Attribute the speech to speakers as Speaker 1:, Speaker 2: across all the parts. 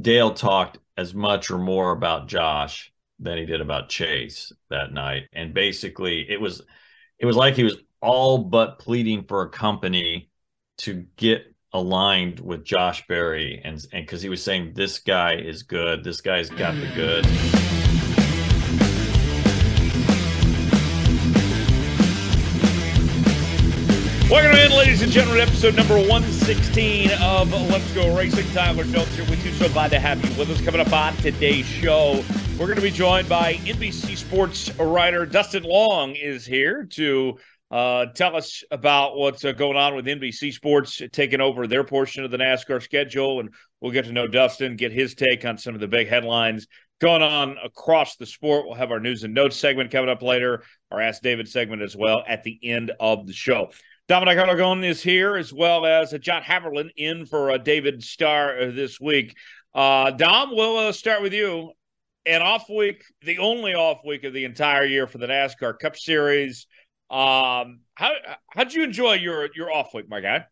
Speaker 1: Dale talked as much or more about Josh than he did about Chase that night. And basically it was it was like he was all but pleading for a company to get aligned with Josh Berry and and because he was saying this guy is good, this guy's got the good. Welcome in, ladies and gentlemen, episode number 116 of Let's Go Racing. Tyler Jones here with you. So glad to have you with us. Coming up on today's show, we're going to be joined by NBC Sports writer Dustin Long is here to uh, tell us about what's uh, going on with NBC Sports taking over their portion of the NASCAR schedule. And we'll get to know Dustin, get his take on some of the big headlines going on across the sport. We'll have our news and notes segment coming up later, our Ask David segment as well at the end of the show. Dominic Aragon is here, as well as uh, John Haverlin in for uh, David Star uh, this week. Dom, we'll start with you. An off week, the only off week of the entire year for the NASCAR Cup Series. Um, how how'd you enjoy your your off week, my guy?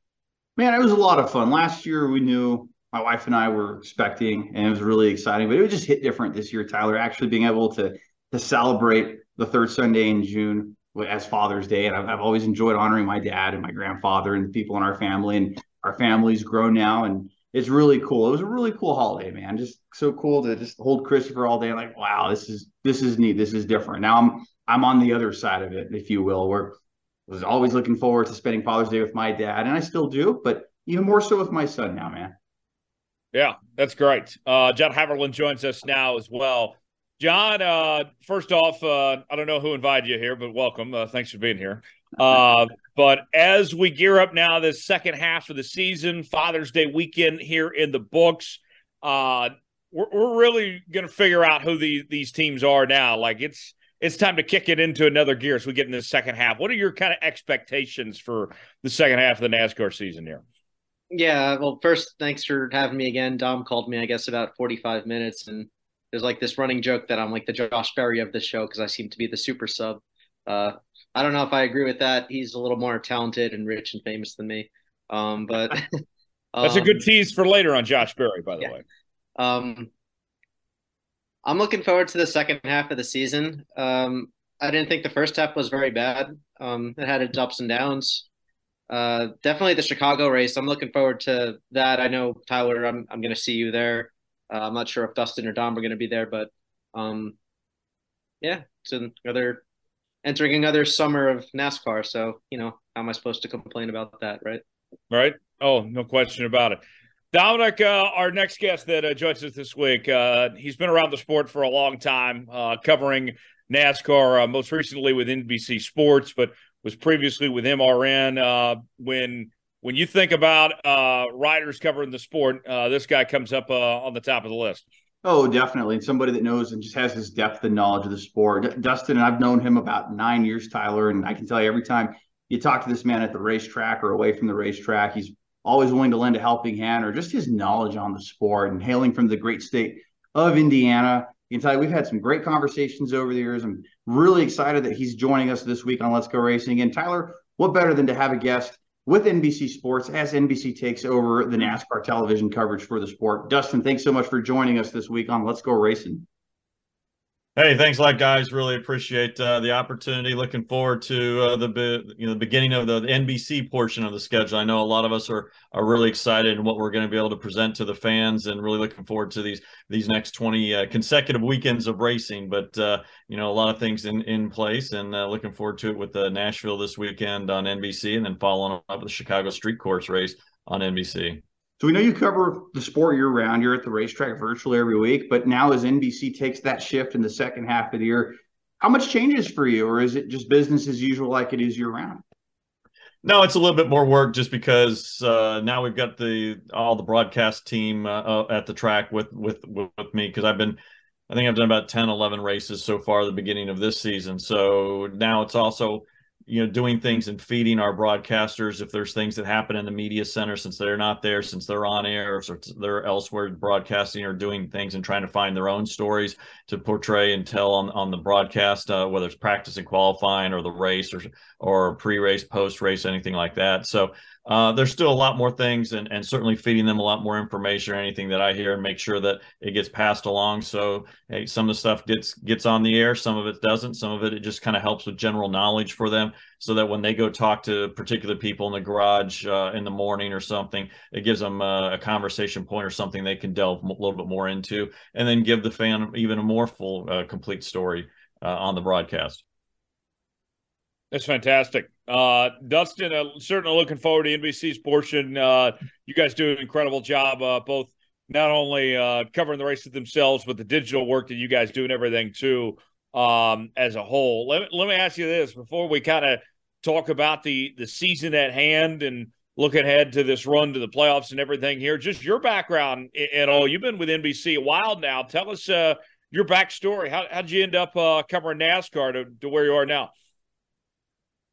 Speaker 2: Man, it was a lot of fun. Last year, we knew my wife and I were expecting, and it was really exciting. But it just hit different this year, Tyler. Actually, being able to to celebrate the third Sunday in June as Father's Day, and I've, I've, always enjoyed honoring my dad and my grandfather and the people in our family. And our family's grown now, and it's really cool. It was a really cool holiday, man. Just so cool to just hold Christopher all day. Like, wow, this is this is neat. This is different. Now I'm I'm on the other side of it, if you will, where I was always looking forward to spending Father's Day with my dad, and I still do, but even more so with my son now, man.
Speaker 1: Yeah, that's great. Uh, John Haverlin joins us now as well. John, uh, first off, uh, I don't know who invited you here, but welcome. Uh, thanks for being here. Uh, but as we gear up now, this second half of the season, Father's Day weekend here in the books, uh, we're, we're really going to figure out who the, these teams are now. Like it's it's time to kick it into another gear as we get in the second half. What are your kind of expectations for the second half of the NASCAR season here?
Speaker 3: Yeah, well, first, thanks for having me again. Dom called me, I guess, about 45 minutes, and there's like this running joke that I'm like the Josh Berry of the show because I seem to be the super sub. Uh, I don't know if I agree with that. He's a little more talented and rich and famous than me. Um, but
Speaker 1: that's um, a good tease for later on Josh Berry, by the yeah. way.
Speaker 3: Um, I'm looking forward to the second half of the season. Um, I didn't think the first half was very bad. Um, it had its ups and downs. Uh, definitely the Chicago race. I'm looking forward to that. I know Tyler. I'm I'm going to see you there. Uh, I'm not sure if Dustin or Dom are going to be there, but um, yeah, it's another entering another summer of NASCAR. So you know, how am I supposed to complain about that, right?
Speaker 1: Right. Oh, no question about it. Dominic, uh, our next guest that uh, joins us this week, uh, he's been around the sport for a long time, uh, covering NASCAR, uh, most recently with NBC Sports, but was previously with MRN uh, when when you think about uh, riders covering the sport, uh, this guy comes up uh, on the top of the list.
Speaker 2: Oh, definitely. somebody that knows and just has this depth and knowledge of the sport. Dustin, and I've known him about nine years, Tyler. And I can tell you every time you talk to this man at the racetrack or away from the racetrack, he's always willing to lend a helping hand or just his knowledge on the sport and hailing from the great state of Indiana. You can tell you we've had some great conversations over the years. I'm really excited that he's joining us this week on Let's Go Racing. And Tyler, what better than to have a guest with NBC Sports as NBC takes over the NASCAR television coverage for the sport. Dustin, thanks so much for joining us this week on Let's Go Racing.
Speaker 1: Hey, thanks a lot, guys. Really appreciate uh, the opportunity. Looking forward to uh, the you know the beginning of the, the, NBC portion of the schedule. I know a lot of us are are really excited and what we're going to be able to present to the fans, and really looking forward to these these next twenty uh, consecutive weekends of racing. But uh, you know, a lot of things in in place, and uh, looking forward to it with the Nashville this weekend on NBC, and then following up with the Chicago Street Course race on NBC.
Speaker 2: So we know you cover the sport year round. You're at the racetrack virtually every week, but now as NBC takes that shift in the second half of the year, how much changes for you, or is it just business as usual like it is year round?
Speaker 1: No, it's a little bit more work just because uh, now we've got the all the broadcast team uh, uh at the track with with with me because I've been I think I've done about 10 11 races so far the beginning of this season. So now it's also you know doing things and feeding our broadcasters if there's things that happen in the media center since they're not there since they're on air or they're elsewhere broadcasting or doing things and trying to find their own stories to portray and tell on, on the broadcast uh, whether it's practice and qualifying or the race or or pre-race post-race anything like that. So
Speaker 4: uh, there's still a lot more things and, and certainly feeding them a lot more information or anything that I hear and make sure that it gets passed along. So hey, some of the stuff gets gets on the air, some of it doesn't, some of it it just kind of helps with general knowledge for them so that when they go talk to particular people in the garage uh, in the morning or something, it gives them a, a, conversation point or something they can delve a little bit more into and then give the fan even a more full, uh, complete story uh, on the broadcast.
Speaker 1: That's fantastic. Uh, Dustin, uh, certainly looking forward to NBC's portion. Uh, you guys do an incredible job, uh, both not only uh, covering the races themselves, but the digital work that you guys do and everything too, um, as a whole. Let, let me ask you this before we kind of talk about the the season at hand and look ahead to this run to the playoffs and everything here. Just your background and all. You've been with NBC a while now. Tell us uh, your backstory. How how'd you end up uh, covering NASCAR to, to where you are now?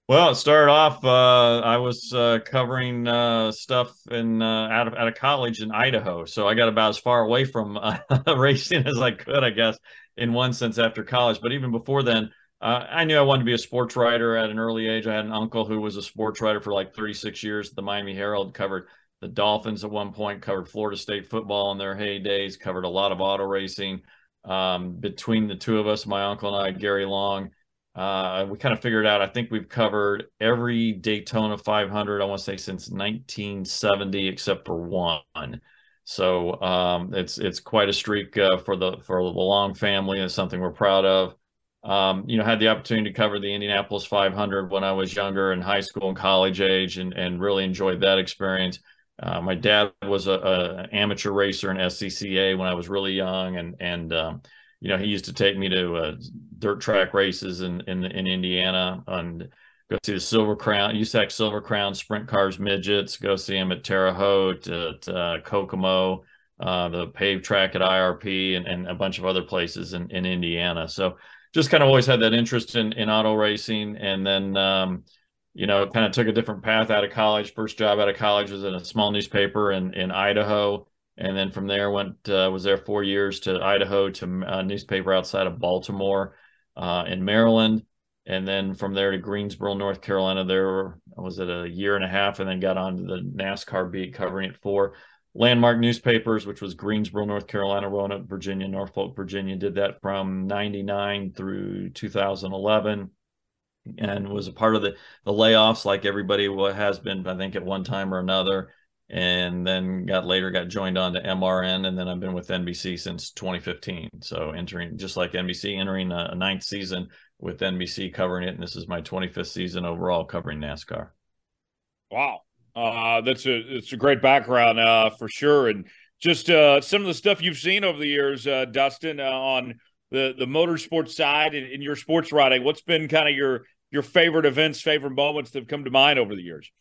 Speaker 4: Well, it started off. Uh, I was uh, covering uh, stuff in uh, out of out of college in Idaho, so I got about as far away from uh, racing as I could, I guess, in one sense after college. But even before then, uh, I knew I wanted to be a sports writer at an early age. I had an uncle who was a sports writer for like 36 years the Miami Herald, covered the Dolphins at one point, covered Florida State football in their heydays, covered a lot of auto racing. Um, between the two of us, my uncle and I, Gary Long uh, we kind of figured out. I think we've covered every Daytona 500. I want to say since 1970, except for one. So um, it's it's quite a streak uh, for the for the Long family. It's something we're proud of. Um, you know, had the opportunity to cover the Indianapolis 500 when I was younger in high school and college age, and and really enjoyed that experience. Uh, my dad was a, a, amateur racer in SCCA when I was really young, and and um, you know, he used to take me to uh, dirt track races in, in in Indiana and go see the Silver Crown, USAC Silver Crown Sprint Cars Midgets. Go see him at Terre Haute, at uh, Kokomo, uh, the paved track at IRP, and, and a bunch of other places in, in Indiana. So just kind of always had that interest in in auto racing, and then. Um, you know, kind of took a different path out of college. First job out of college was in a small newspaper in in Idaho and then from there went uh, was there four years to Idaho to a uh, newspaper outside of Baltimore uh, in Maryland, and then from there to Greensboro, North Carolina. There was it a year and a half, and then got onto the NASCAR beat covering it for landmark newspapers, which was Greensboro, North Carolina, Roanoke, Virginia, Norfolk, Virginia. Did that from '99 through 2011 and was a part of the the layoffs like everybody has been i think at one time or another and then got later got joined on to MRN, and then I've been with NBC since 2015. So entering just like NBC, entering a, a ninth season with NBC covering it, and this is my 25th season overall covering NASCAR.
Speaker 1: Wow, uh, that's a it's a great background uh, for sure, and just uh, some of the stuff you've seen over the years, uh, Dustin, uh, on the the motorsports side and in your sports writing. What's been kind of your your favorite events, favorite moments that have come to mind over the years?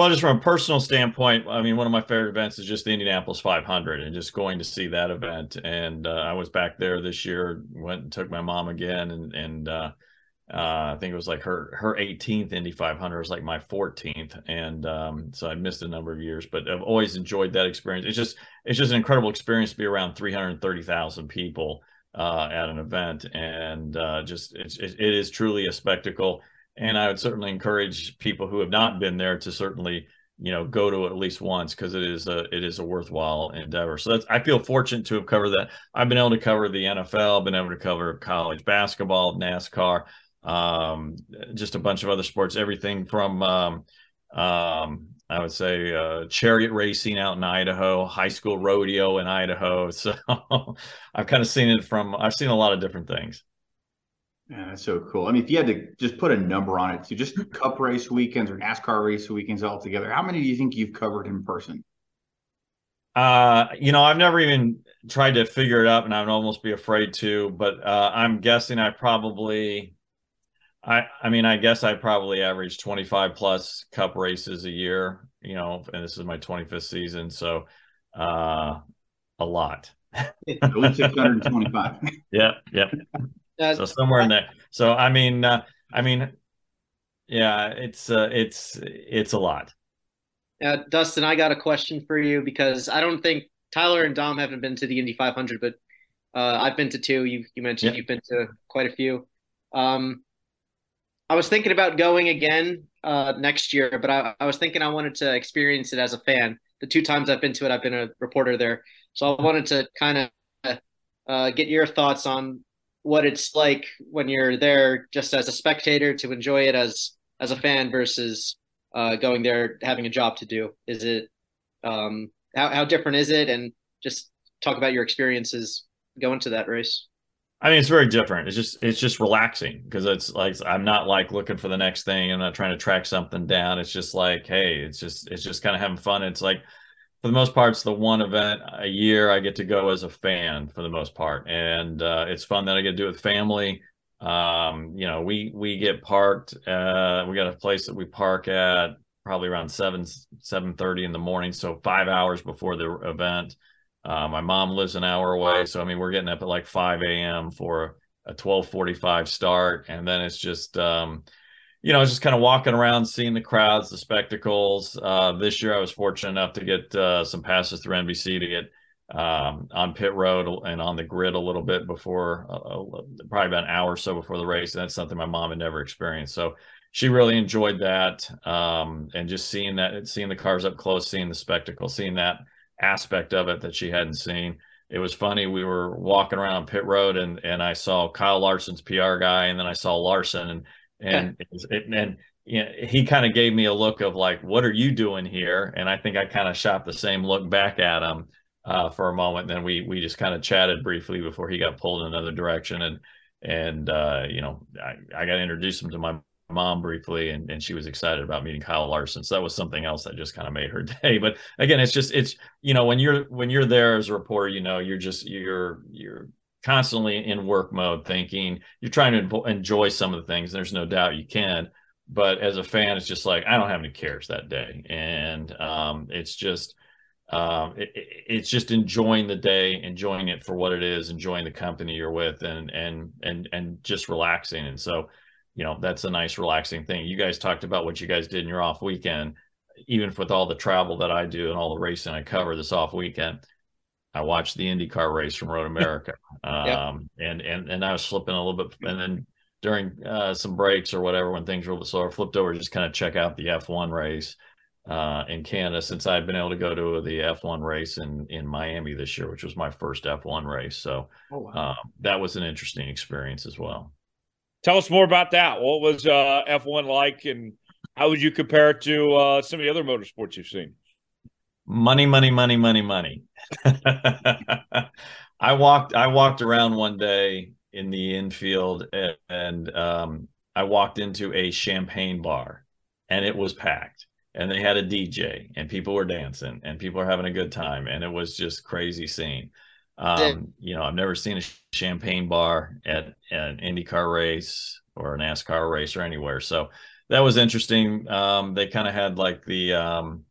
Speaker 4: Well, just from a personal standpoint, I mean, one of my favorite events is just the Indianapolis 500 and just going to see that event. And uh, I was back there this year, went and took my mom again. And, and uh, uh, I think it was like her, her 18th Indy 500 was like my 14th. And um, so I missed a number of years, but I've always enjoyed that experience. It's just, it's just an incredible experience to be around 330,000 people uh, at an event. And uh, just, it's, it is truly a spectacle and I would certainly encourage people who have not been there to certainly you know go to at least once because it is a it is a worthwhile endeavor. So that's I feel fortunate to have covered that. I've been able to cover the NFL, been able to cover college basketball, NASCAR, um, just a bunch of other sports, everything from um, um, I would say uh, chariot racing out in Idaho, high school rodeo in Idaho. So I've kind of seen it from I've seen a lot of different things.
Speaker 2: Yeah, that's so cool. I mean, if you had to just put a number on it, so just Cup race weekends or NASCAR race weekends all together, how many do you think you've covered in person?
Speaker 4: Uh, you know, I've never even tried to figure it out, and I'd almost be afraid to. But uh, I'm guessing I probably, I, I mean, I guess I probably average 25 plus Cup races a year. You know, and this is my 25th season, so uh, a lot.
Speaker 2: At least 625.
Speaker 4: yeah, yeah. Uh, so somewhere in there. So I mean, uh, I mean, yeah, it's uh, it's it's a lot.
Speaker 3: Uh, Dustin, I got a question for you because I don't think Tyler and Dom haven't been to the Indy 500, but uh, I've been to two. You you mentioned you've been to quite a few. Um, I was thinking about going again uh, next year, but I, I was thinking I wanted to experience it as a fan. The two times I've been to it, I've been a reporter there, so I wanted to kind of uh, get your thoughts on what it's like when you're there just as a spectator to enjoy it as as a fan versus uh, going there having a job to do. Is it um, how how different is it? And just talk about your experiences going to that race.
Speaker 4: I mean, it's very different. It's just it's just relaxing because it's like I'm not like looking for the next thing. I'm not trying to track something down. It's just like, hey, it's just it's just kind of having fun. It's like for the most part, it's the one event a year I get to go as a fan for the most part, and uh, it's fun that I get to do it with family. Um, you know, we we get parked. Uh, we got a place that we park at probably around seven seven thirty in the morning, so five hours before the event. Uh, my mom lives an hour away, so I mean we're getting up at like 5 a.m. for a 12:45 start, and then it's just um, you know I was just kind of walking around, seeing the crowds, the spectacles. Uh, this year I was fortunate enough to get uh, some passes through NBC to get um, on pit road and on the grid a little bit before, uh, probably about an hour or so before the race, and that's something my mom had never experienced. So she really enjoyed that, um, and just seeing that, seeing the cars up close, seeing the spectacle, seeing that aspect of it that she hadn't seen. It was funny. We were walking around pit road and and I saw Kyle Larson's PR guy, and then I saw Larson, and and it, and you know, he kind of gave me a look of like, "What are you doing here?" And I think I kind of shot the same look back at him uh, for a moment. Then we we just kind of chatted briefly before he got pulled in another direction, and and uh, you know I, I got to introduce him to my mom briefly and, and she was excited about meeting Kyle Larson. So that was something else that just kind of made her day. But again, it's just it's you know when you're when you're there as a reporter, you know you're just you're you're constantly in work mode, thinking you're trying to enjoy some of the things. There's no doubt you can, but as a fan, it's just like I don't have any cares that day, and um, it's just. Um, it, it's just enjoying the day, enjoying it for what it is, enjoying the company you're with, and and and and just relaxing. And so, you know that's a nice relaxing thing you guys talked about what you guys did in your off weekend even with all the travel that i do and all the racing i cover this off weekend i watched the indycar race from road america um, and and and i was slipping a little bit and then during uh, some breaks or whatever when things were a little slower flipped over just kind of check out the f1 race uh, in canada since i've been able to go to the f1 race in in miami this year which was my first f1 race so oh, wow. um, that was an interesting experience as well
Speaker 1: Tell us more about that. What was uh, F1 like, and how would you compare it to uh, some of the other motorsports you've seen?
Speaker 4: Money, money, money, money, money. I walked. I walked around one day in the infield, and, and um, I walked into a champagne bar, and it was packed. And they had a DJ, and people were dancing, and people were having a good time, and it was just crazy scene. Um, you know, I've never seen a champagne bar at, at an IndyCar race or a NASCAR race or anywhere. So that was interesting. Um, they kind of had like the um,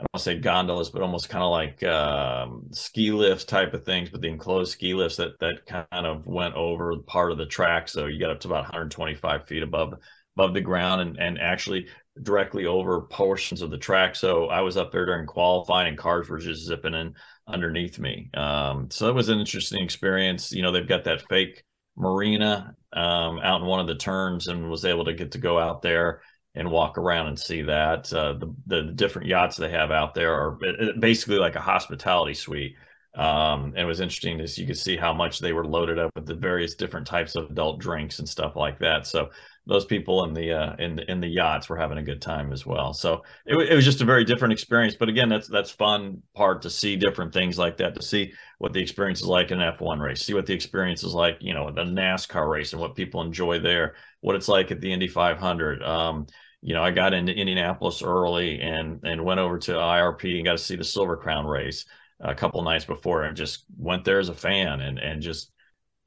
Speaker 4: I don't say gondolas, but almost kind of like um, ski lifts type of things, but the enclosed ski lifts that that kind of went over part of the track. So you got up to about 125 feet above above the ground and and actually directly over portions of the track. So I was up there during qualifying, and cars were just zipping in underneath me. Um, so it was an interesting experience. You know, they've got that fake marina um, out in one of the turns, and was able to get to go out there and walk around and see that. Uh, the, the different yachts they have out there are basically like a hospitality suite. Um, and it was interesting as you could see how much they were loaded up with the various different types of adult drinks and stuff like that. So those people in the uh, in the in the yachts were having a good time as well. So it, it was just a very different experience. But again, that's that's fun part to see different things like that, to see what the experience is like in an F1 race, see what the experience is like, you know, the NASCAR race and what people enjoy there, what it's like at the Indy 500. Um, you know, I got into Indianapolis early and and went over to IRP and got to see the Silver Crown race a couple nights before and just went there as a fan and and just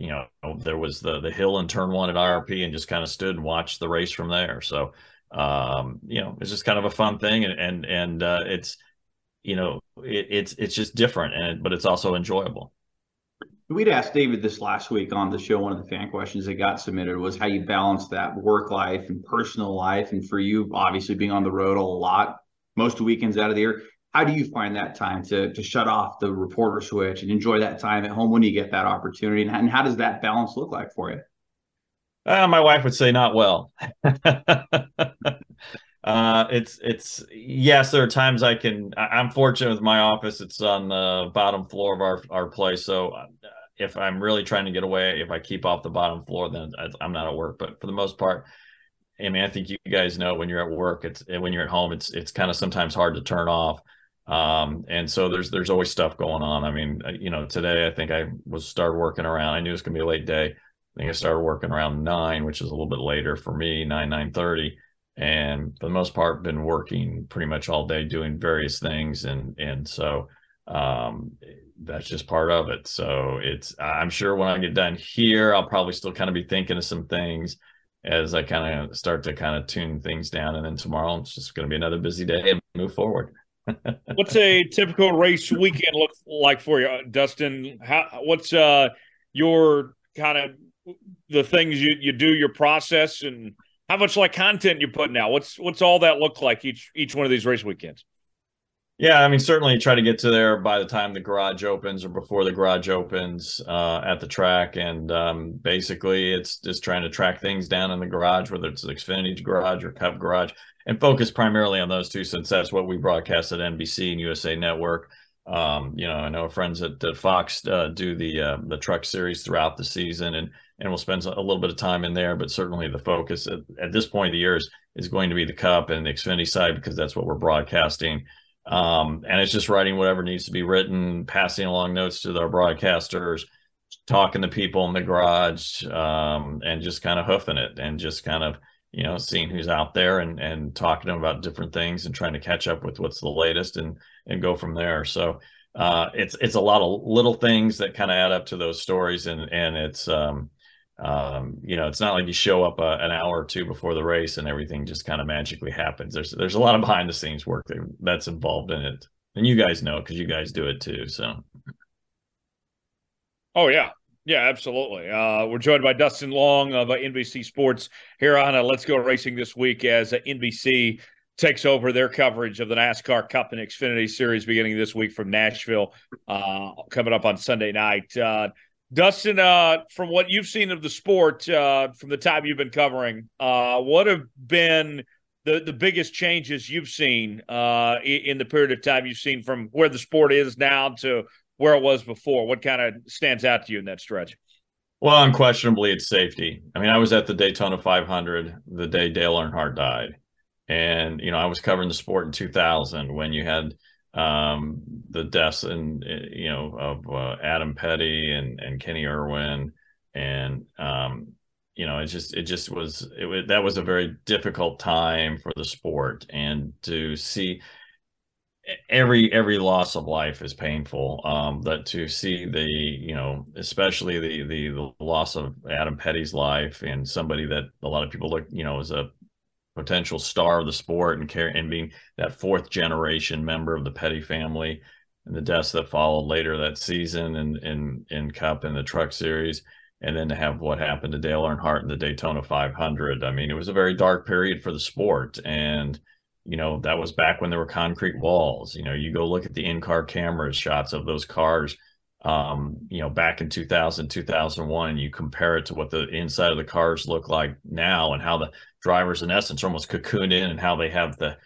Speaker 4: you know, there was the the hill and turn one at IRP and just kind of stood and watched the race from there. So, um, you know, it's just kind of a fun thing, and and and uh, it's, you know, it, it's it's just different, and but it's also enjoyable.
Speaker 2: We'd asked David this last week on the show. One of the fan questions that got submitted was how you balance that work life and personal life, and for you, obviously being on the road a lot, most weekends out of the year how do you find that time to to shut off the reporter switch and enjoy that time at home when you get that opportunity and, and how does that balance look like for you
Speaker 4: Uh, my wife would say not well. uh, it's it's yes, there are times I can. I, am fortunate with my office; it's on the bottom floor of our our place. So uh, if I'm really trying to get away, if I keep off the bottom floor, then I'm not at work. But for the most part, I mean, I think you guys know when you're at work, it's when you're at home, it's it's kind of sometimes hard to turn off. Um, and so there's there's always stuff going on. I mean, uh, you know, today I think I was started working around. I knew it was gonna be a late day. I think I started working around nine, which is a little bit later for me, nine nine thirty, and for the most part, been working pretty much all day doing various things, and and so um, that's just part of it. So it's I'm sure when I get done here, I'll probably still kind of be thinking of some things as I kind of start to kind of tune things down, and then tomorrow it's just going to be another busy day and move forward.
Speaker 1: What's a typical race weekend look like for you, Dustin? How what's uh your kind of the things you, you do, your process, and how much like content you're putting out. What's what's all that look like each each one of these race weekends?
Speaker 4: Yeah, I mean, certainly try to get to there by the time the garage opens or before the garage opens uh, at the track. And um, basically, it's just trying to track things down in the garage, whether it's the Xfinity garage or Cup garage, and focus primarily on those two, since that's what we broadcast at NBC and USA Network. Um, you know, I know friends at, at Fox uh, do the uh, the Truck Series throughout the season, and and we'll spend a little bit of time in there. But certainly, the focus at, at this point of the year is, is going to be the Cup and the Xfinity side because that's what we're broadcasting. Um, and it's just writing whatever needs to be written, passing along notes to our broadcasters, talking to people in the garage, um, and just kind of hoofing it and just kind of you know seeing who's out there and and talking to them about different things and trying to catch up with what's the latest and and go from there. So uh, it's it's a lot of little things that kind of add up to those stories, and and it's um, um, you know it's not like you show up a, uh, an hour or two before the race and everything just kind of magically happens. There's there's a lot of behind the scenes work that, that's involved in it, and you guys know because you guys do it too. So.
Speaker 1: Oh yeah, yeah, absolutely. Uh, we're joined by Dustin Long of uh, NBC Sports here on uh, Let's Go Racing this week as uh, NBC takes over their coverage of the NASCAR Cup and Xfinity Series beginning this week from Nashville, uh, coming up on Sunday night. Dustin, uh, from what you've seen of the sport uh, from the time you've been covering, uh, what have been the, the biggest changes you've seen uh, in the period of time you've seen from where the sport is now to where it was before? What kind of stands out to you in that stretch?
Speaker 4: Well, unquestionably, it's safety. I mean, I was at the Daytona 500 the day Dale Earnhardt died. And, you know, I was covering the sport in 2000 when you had um, the deaths and, you know, of uh, Adam Petty and, and Kenny Irwin. And, um, you know, it just, it just was, it was, that was a very difficult time for the sport. And to see, every every loss of life is painful um that to see the you know especially the, the the loss of adam petty's life and somebody that a lot of people look you know as a potential star of the sport and care and being that fourth generation member of the Petty family and the deaths that followed later that season and in, in, in Cup and the Truck Series, and then to have what happened to Dale Earnhardt in the Daytona 500. I mean, it was a very dark period for the sport, and you know that was back when there were concrete walls. You know, you go look at the in-car cameras shots of those cars um, you know, back in 2000, 2001, you compare it to what the inside of the cars look like now and how the drivers in essence are almost cocooned in and how they have the,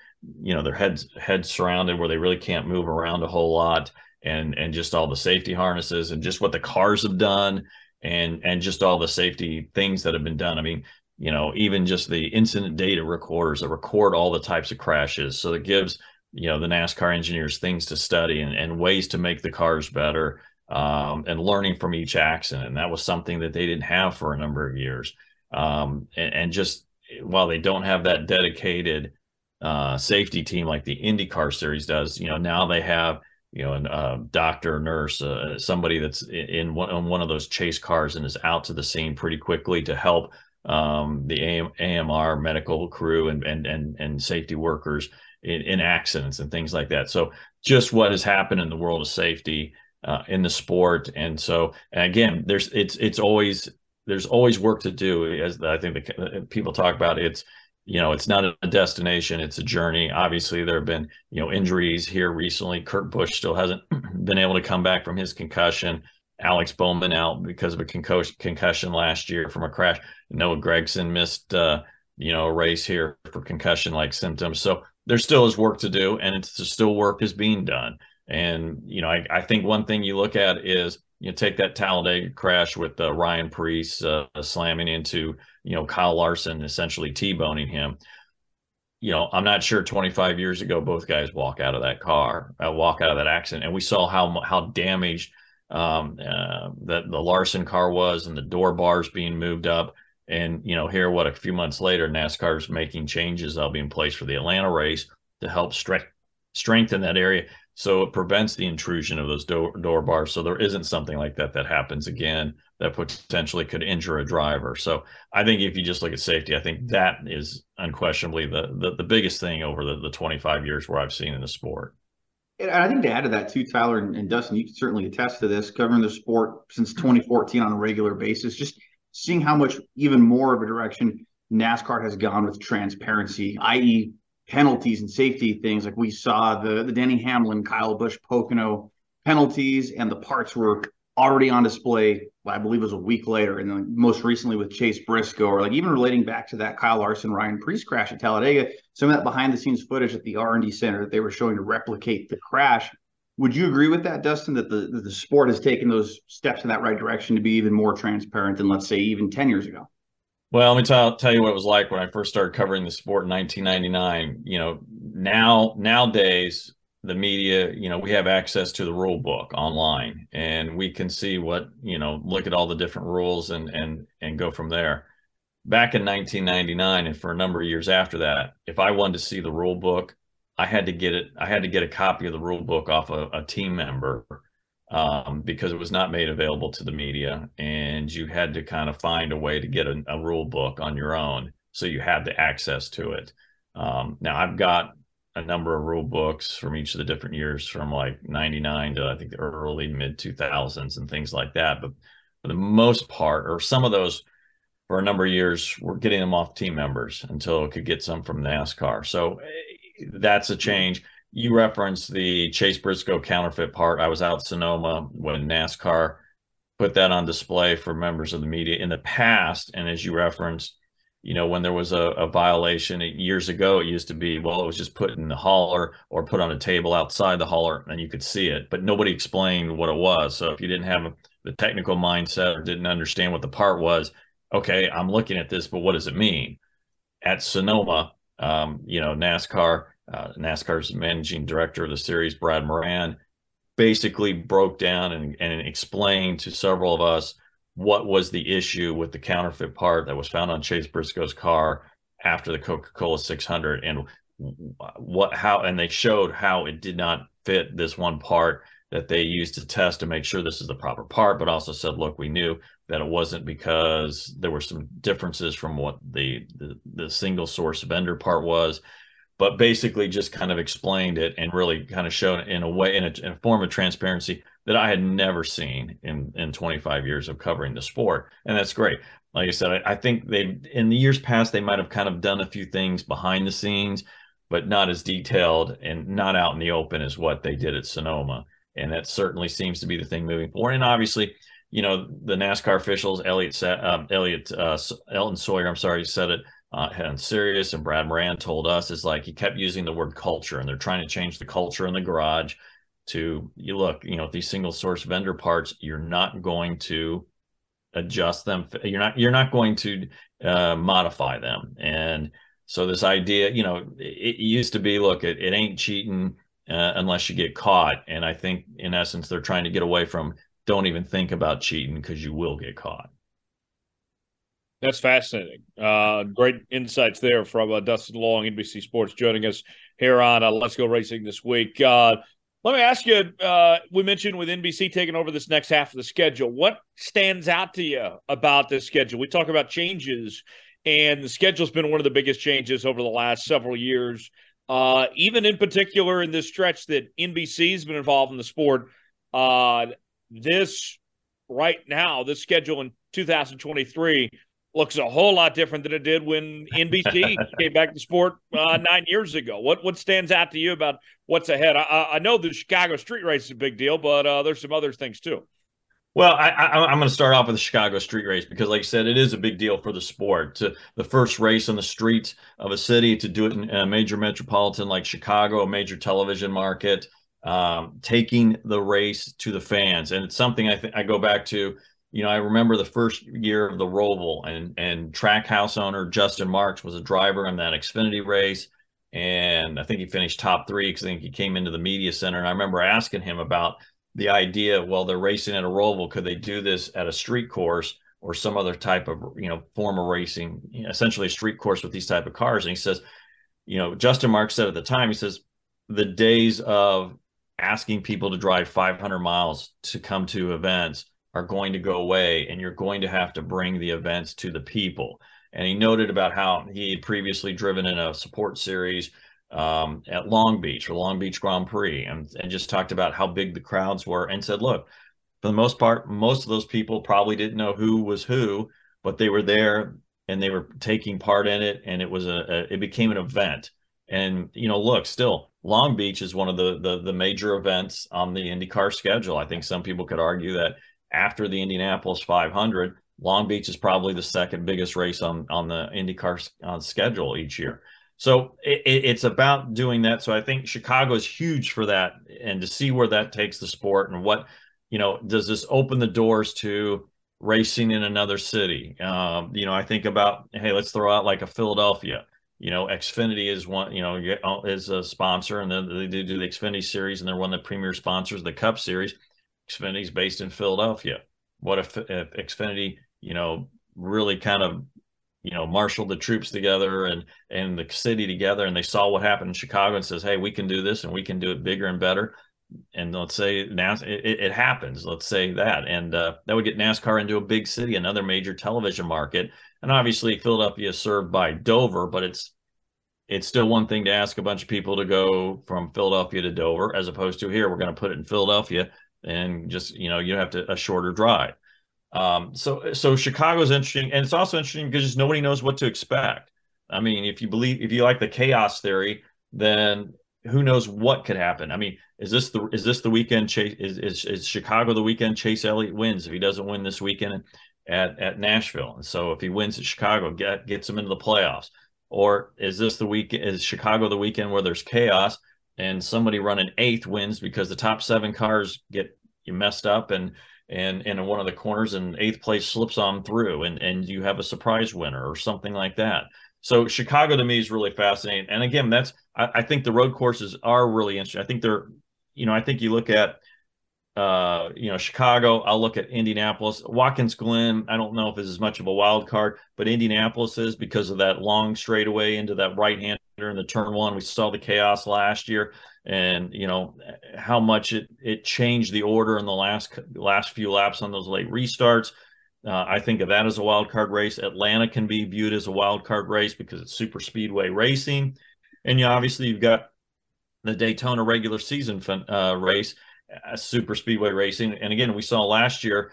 Speaker 4: you know, their heads heads surrounded where they really can't move around a whole lot and and just all the safety harnesses and just what the cars have done and and just all the safety things that have been done. I mean, you know, even just the incident data recorders that record all the types of crashes. So it gives, you know, the NASCAR engineers things to study and, and ways to make the cars better um, and learning from each accident. And that was something that they didn't have for a number of years. Um, and, and, just while they don't have that dedicated uh, safety team like the IndyCar series does, you know, now they have, you know, a uh, doctor, nurse, uh, somebody that's in one, in one of those chase cars and is out to the scene pretty quickly to help um, the AM, AMR medical crew and, and, and, and safety workers in, in accidents and things like that. So just what has happened in the world of safety uh, in the sport. And so, and again, there's it's it's always there's always work to do. As I think the people talk about, it's you know it's not a destination, it's a journey. Obviously, there have been you know injuries here recently. Kurt Busch still hasn't been able to come back from his concussion. Alex Bowman out because of a concussion, concussion last year from a crash. Noah Gragson missed, uh, you know, a race here for concussion-like symptoms. So there still is work to do, and it's still work is being done. And you know, I, I think one thing you look at is you know, take that Talladega crash with uh, Ryan Preece uh, slamming into you know Kyle Larson, essentially t-boning him. You know, I'm not sure 25 years ago both guys walk out of that car, uh, walk out of that accident, and we saw how how damaged um, uh, that the Larson car was, and the door bars being moved up. And you know, here what a few months later, NASCAR's making changes that'll be in place for the Atlanta race to help stre- strengthen that area so it prevents the intrusion of those door, door bars so there isn't something like that that happens again that potentially could injure a driver so i think if you just look at safety i think that is unquestionably the the, the biggest thing over the, the 25 years where i've seen in the sport
Speaker 2: and I think to add to that too, Tyler and, and Dustin, you can certainly attest to this, covering the sport since 2014 on a regular basis, just seeing how much even more of a direction NASCAR has gone with transparency, i.e., penalties and safety things. Like we saw the the Denny Hamlin, Kyle Busch, Pocono penalties, and the parts were already on display. I believe it was a week later, and then most recently with Chase Briscoe, or like even relating back to that Kyle Larson Ryan Preece crash at Talladega, some of that behind the scenes footage at the R and D center that they were showing to replicate the crash. Would you agree with that, Dustin? That the the sport has taken those steps in that right direction to be even more transparent than let's say even ten years ago?
Speaker 4: Well, let me tell, tell you what it was like when I first started covering the sport in 1999. You know, now nowadays the media, you know, we have access to the rule book online, and we can see what you know, look at all the different rules and and and go from there. Back in 1999, and for a number of years after that, if I wanted to see the rule book, I had to get it. I had to get a copy of the rule book off a, a team member um, because it was not made available to the media, and you had to kind of find a way to get a, a rule book on your own, so you had the access to it. Um, now I've got a number of rule books from each of the different years, from like '99 to I think the early mid 2000s and things like that. But for the most part, or some of those, for a number of years, we're getting them off team members until it could get some from NASCAR. So eh, that's a change you referenced the Chase Briscoe counterfeit part. I was out Sonoma when NASCAR put that on display for members of the media in the past. And as you referenced, you know, when there was a, a violation years ago, it used to be, well, it was just put in the hauler or put on a table outside the hauler and you could see it, but nobody explained what it was. So if you didn't have the technical mindset or didn't understand what the part was, okay, I'm looking at this, but what does it mean? At Sonoma, um, you know, NASCAR uh, NASCAR's managing director of the series, Brad Moran, basically broke down and, and explained to several of us what was the issue with the counterfeit part that was found on Chase Briscoe's car after the Coca-Cola 600 and what how and they showed how it did not fit this one part that they used to test to make sure this is the proper part but also said look we knew that it wasn't because there were some differences from what the the, the single source vendor part was but basically just kind of explained it and really kind of showed in a way in a, in a, form of transparency that I had never seen in in 25 years of covering the sport, and that's great. Like I said, I, I think they in the years past they might have kind of done a few things behind the scenes, but not as detailed and not out in the open as what they did at Sonoma, and that certainly seems to be the thing moving forward. And obviously, you know, the NASCAR officials, Elliot, um, Elliot, uh, Elton Sawyer, I'm sorry, said it uh, and Sirius and Brad Moran told us is like he kept using the word culture, and they're trying to change the culture in the garage to you look, you know, these single source vendor parts, you're not going to adjust them. You're not you're not going to uh, modify them, and so this idea, you know, it, it used to be, look, it, it ain't cheating uh, unless you get caught, and I think in essence they're trying to get away from don't even think about cheating because you will get caught.
Speaker 1: That's fascinating. Uh, great insights there from uh, Dustin Long, NBC Sports, joining us here on uh, Let's Go Racing this week. Uh, let me ask you uh, we mentioned with NBC taking over this next half of the schedule. What stands out to you about this schedule? We talk about changes, and the schedule's been one of the biggest changes over the last several years. Uh, even in particular, in this stretch that NBC's been involved in the sport, this right now, this schedule in 2023 looks a whole lot different than it did when NBC came back to sport uh, nine years ago. What what stands out to you about what's ahead? I, I know the Chicago street race is a big deal, but uh, there's some other things too.
Speaker 4: Well, I, am going to start off with the Chicago street race because, like I said, it is a big deal for the sport. To the first race on the streets of a city to do it in a major metropolitan like Chicago, a major television market, um, taking the race to the fans, and it's something I think I go back to. You know, I remember the first year of the Roval, and and Trackhouse owner Justin Marks was a driver in that Xfinity race, and I think he finished top three because I think he came into the media center, and I remember asking him about the idea well they're racing at a roval could they do this at a street course or some other type of you know form of racing essentially a street course with these type of cars and he says you know justin Marks said at the time he says the days of asking people to drive 500 miles to come to events are going to go away and you're going to have to bring the events to the people and he noted about how he had previously driven in a support series um, at Long Beach or Long Beach Grand Prix and, and just talked about how big the crowds were and said, look, for the most part, most of those people probably didn't know who was who, but they were there and they were taking part in it. And it was a, a it became an event. And, you know, look, still Long Beach is one of the, the, the major events on the IndyCar schedule. I think some people could argue that after the Indianapolis 500, Long Beach is probably the second biggest race on on the IndyCar on schedule each year. So it, it's about doing that. So I think Chicago is huge for that, and to see where that takes the sport and what you know does this open the doors to racing in another city. Um, you know, I think about hey, let's throw out like a Philadelphia. You know, Xfinity is one. You know, uh, is a sponsor, and then they do the Xfinity series, and they're one of the premier sponsors of the Cup series. Xfinity is based in Philadelphia. What if, if Xfinity, you know, really kind of you know marshaled the troops together and and the city together and they saw what happened in chicago and says hey we can do this and we can do it bigger and better. And let's say NAS- it, it happens. Let's say that. And uh, that would get nascar into a big city another major television market. And obviously philadelphia is served by dover but it's it's still one thing to ask a bunch of people to go from philadelphia to dover as opposed to here we're going to put it in philadelphia and just you know you have to a shorter drive um, so so Chicago's interesting, and it's also interesting because just nobody knows what to expect. I mean, if you believe if you like the chaos theory, then who knows what could happen? I mean, is this the is this the weekend chase is is, is Chicago the weekend Chase Elliott wins if he doesn't win this weekend at at Nashville? And so if he wins at Chicago, get gets him into the playoffs. Or is this the week is Chicago the weekend where there's chaos and somebody running eighth wins because the top seven cars get you messed up and and, in one of the corners and eighth place slips on through and, and you have a surprise winner or something like that. So Chicago to me is really fascinating. And again, that's I, I think the road courses are really interesting. I think they're, you know, I think you look at uh, you know, Chicago. I'll look at Indianapolis. Watkins Glen, I don't know if it's as much of a wild card, but Indianapolis is because of that long straightaway into that right hander in the turn one. We saw the chaos last year and you know how much it it changed the order in the last last few laps on those late restarts. Uh, I think of that as a wild card race. Atlanta can be viewed as a wild card race because it's super speedway racing, and you obviously you've got the Daytona regular season uh, race, uh, super speedway racing. And again, we saw last year,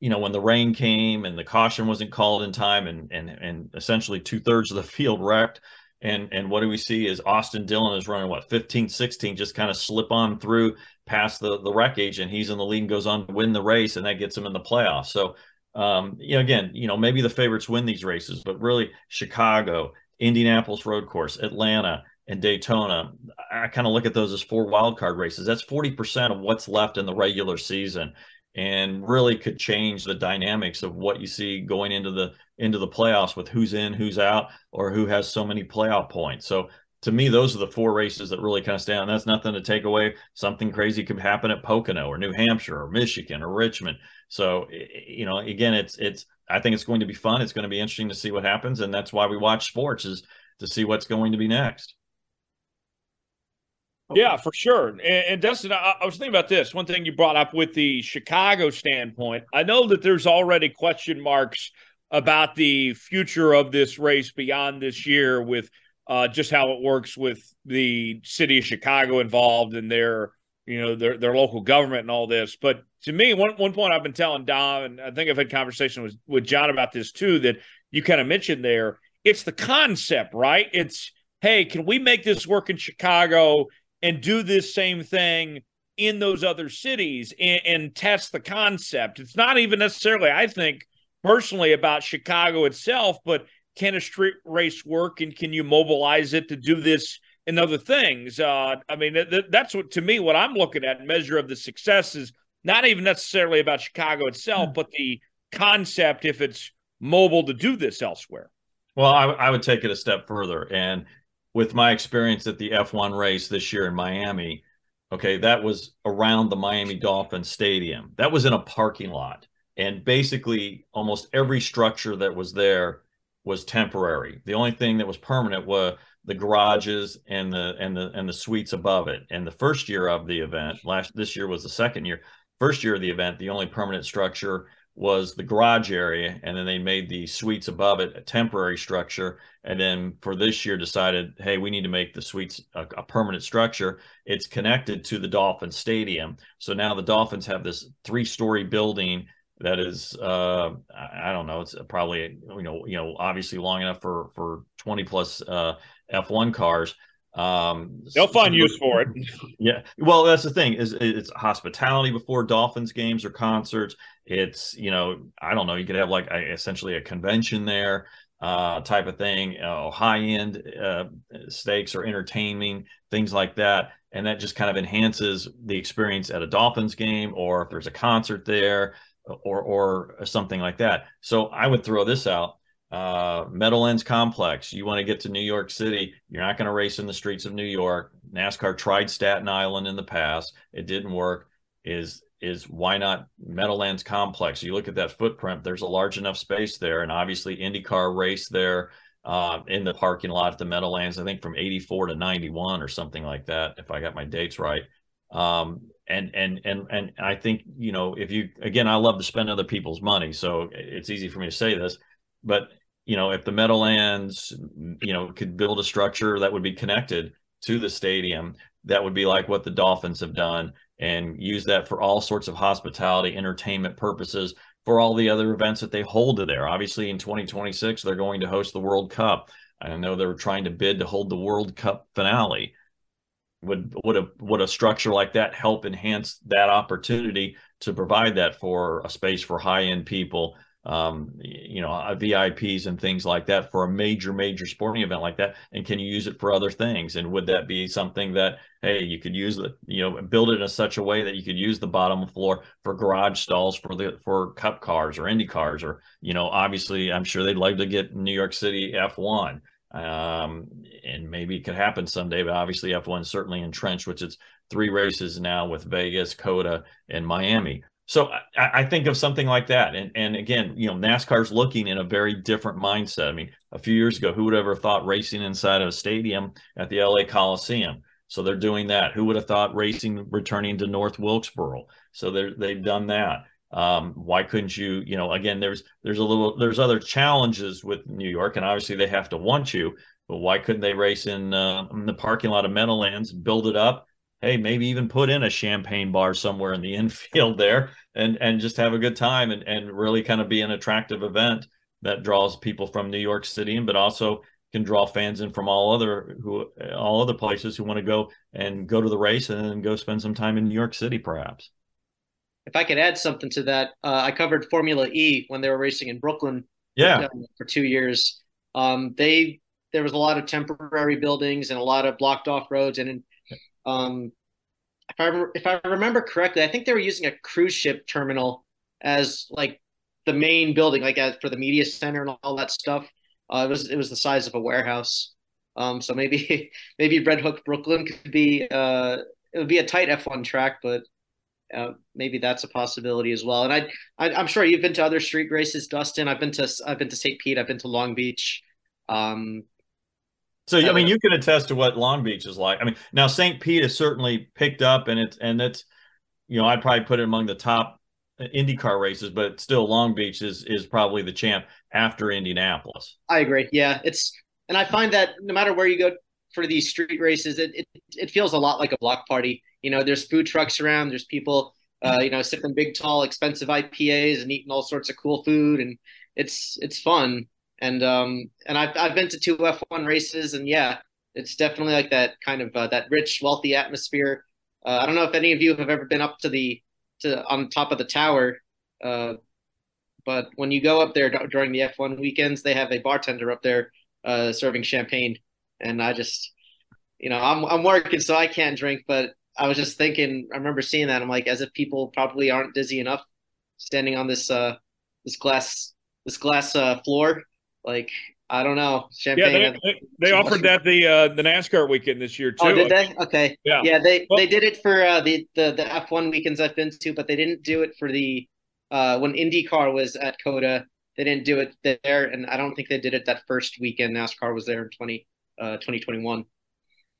Speaker 4: you know, when the rain came and the caution wasn't called in time, and and and essentially two thirds of the field wrecked. And and what do we see is Austin Dillon is running what 15, 16, just kind of slip on through past the the wreckage, and he's in the lead and goes on to win the race, and that gets him in the playoffs. So um, you know, again, you know, maybe the favorites win these races, but really Chicago, Indianapolis Road Course, Atlanta, and Daytona, I kind of look at those as four wild card races. That's 40% of what's left in the regular season and really could change the dynamics of what you see going into the into the playoffs with who's in, who's out, or who has so many playoff points. So to me, those are the four races that really kind of stand. That's nothing to take away. Something crazy could happen at Pocono or New Hampshire or Michigan or Richmond. So you know, again, it's it's. I think it's going to be fun. It's going to be interesting to see what happens, and that's why we watch sports is to see what's going to be next.
Speaker 1: Yeah, for sure. And, and Dustin, I, I, was thinking about this. One thing you brought up with the Chicago standpoint. I know that there's already question marks about the future of this race beyond this year with uh, just how it works with the city of Chicago involved and their, you know, their their local government and all this. But to me, one one point I've been telling Dom, and I think I've had conversation with with John about this too, that you kind of mentioned there. It's the concept, right? It's hey, can we make this work in Chicago? And do this same thing in those other cities and, and test the concept. It's not even necessarily, I think, personally about Chicago itself, but can a street race work and can you mobilize it to do this and other things? Uh, I mean, th- that's what to me what I'm looking at measure of the success is not even necessarily about Chicago itself, mm. but the concept if it's mobile to do this elsewhere.
Speaker 4: Well, I, I would take it a step further, and with my experience at the F1 race this year in Miami, okay, that was around the Miami Dolphin Stadium. That was in a parking lot, and basically almost every structure that was there was temporary. The only thing that was permanent were the garages and the and the and the suites above it. And the first year of the event, last this year was the second year. First year of the event, the only permanent structure was the garage area, and then they made the suites above it a temporary structure. And then for this year, decided, hey, we need to make the suites a, a permanent structure. It's connected to the Dolphin Stadium, so now the Dolphins have this three-story building that is uh, I don't know it's probably you know you know obviously long enough for for 20 plus uh, F1 cars
Speaker 1: um they'll find use for it
Speaker 4: yeah well that's the thing is it's hospitality before dolphins games or concerts it's you know i don't know you could have like a, essentially a convention there uh type of thing uh, high end uh stakes or entertaining things like that and that just kind of enhances the experience at a dolphins game or if there's a concert there or or something like that. So I would throw this out. Uh, Meadowlands Complex. You want to get to New York City. You're not going to race in the streets of New York. NASCAR tried Staten Island in the past. It didn't work. Is is why not Meadowlands Complex? You look at that footprint. There's a large enough space there, and obviously IndyCar race there uh, in the parking lot at the Meadowlands. I think from '84 to '91 or something like that, if I got my dates right. Um, and and and and I think you know if you again I love to spend other people's money, so it's easy for me to say this, but you know if the Meadowlands you know could build a structure that would be connected to the stadium, that would be like what the Dolphins have done, and use that for all sorts of hospitality, entertainment purposes for all the other events that they hold there. Obviously, in 2026 they're going to host the World Cup. I know they were trying to bid to hold the World Cup finale would would a would a structure like that help enhance that opportunity to provide that for a space for high end people um, you know uh, vips and things like that for a major major sporting event like that and can you use it for other things and would that be something that hey you could use it you know build it in such a way that you could use the bottom floor for garage stalls for the for cup cars or indy cars or you know obviously i'm sure they'd like to get new york city f1 um, and maybe it could happen someday. But obviously, F1 certainly entrenched, which is three races now with Vegas, COTA, and Miami. So I, I, think of something like that. And and again, you know, NASCAR's looking in a very different mindset. I mean, a few years ago, who would ever thought racing inside of a stadium at the LA Coliseum? So they're doing that. Who would have thought racing returning to North Wilkesboro? So they've done that. Um, why couldn't you, you know, again, there's there's a little there's other challenges with New York, and obviously they have to want you, but why couldn't they race in, uh, in the parking lot of Meadowlands, build it up? Hey, maybe even put in a champagne bar somewhere in the infield there, and and just have a good time and and really kind of be an attractive event that draws people from New York City, and but also can draw fans in from all other who all other places who want to go and go to the race and then go spend some time in New York City, perhaps
Speaker 3: if I could add something to that, uh, I covered Formula E when they were racing in Brooklyn.
Speaker 4: Yeah.
Speaker 3: For two years, um, they there was a lot of temporary buildings and a lot of blocked off roads, and um, if I if I remember correctly, I think they were using a cruise ship terminal as like the main building, like as for the media center and all that stuff. Uh, it was it was the size of a warehouse. Um, so maybe maybe Red Hook Brooklyn could be uh, it would be a tight F1 track, but uh, maybe that's a possibility as well. And I, I, am sure you've been to other street races, Dustin. I've been to, I've been to St. Pete. I've been to Long Beach. Um,
Speaker 4: so I mean, you can attest to what Long Beach is like. I mean, now St. Pete has certainly picked up, and it's and it's, you know, I'd probably put it among the top IndyCar races, but still Long Beach is is probably the champ after Indianapolis.
Speaker 3: I agree. Yeah, it's and I find that no matter where you go for these street races, it it, it feels a lot like a block party. You know, there's food trucks around. There's people, uh, you know, sipping big, tall, expensive IPAs and eating all sorts of cool food, and it's it's fun. And um, and I've I've been to two F1 races, and yeah, it's definitely like that kind of uh, that rich, wealthy atmosphere. Uh, I don't know if any of you have ever been up to the to on top of the tower, uh, but when you go up there during the F1 weekends, they have a bartender up there uh, serving champagne, and I just, you know, I'm I'm working, so I can't drink, but I was just thinking, I remember seeing that. I'm like, as if people probably aren't dizzy enough standing on this uh this glass this glass uh floor. Like, I don't know. Champagne.
Speaker 1: Yeah, they, they, they offered that the uh the NASCAR weekend this year too.
Speaker 3: Oh, did they? Okay.
Speaker 1: Yeah.
Speaker 3: Yeah, they
Speaker 1: Well-
Speaker 3: they did it for uh, the the the F1 weekends I've been to, but they didn't do it for the uh when IndyCar was at COTA. They didn't do it there, and I don't think they did it that first weekend NASCAR was there in 20 uh 2021.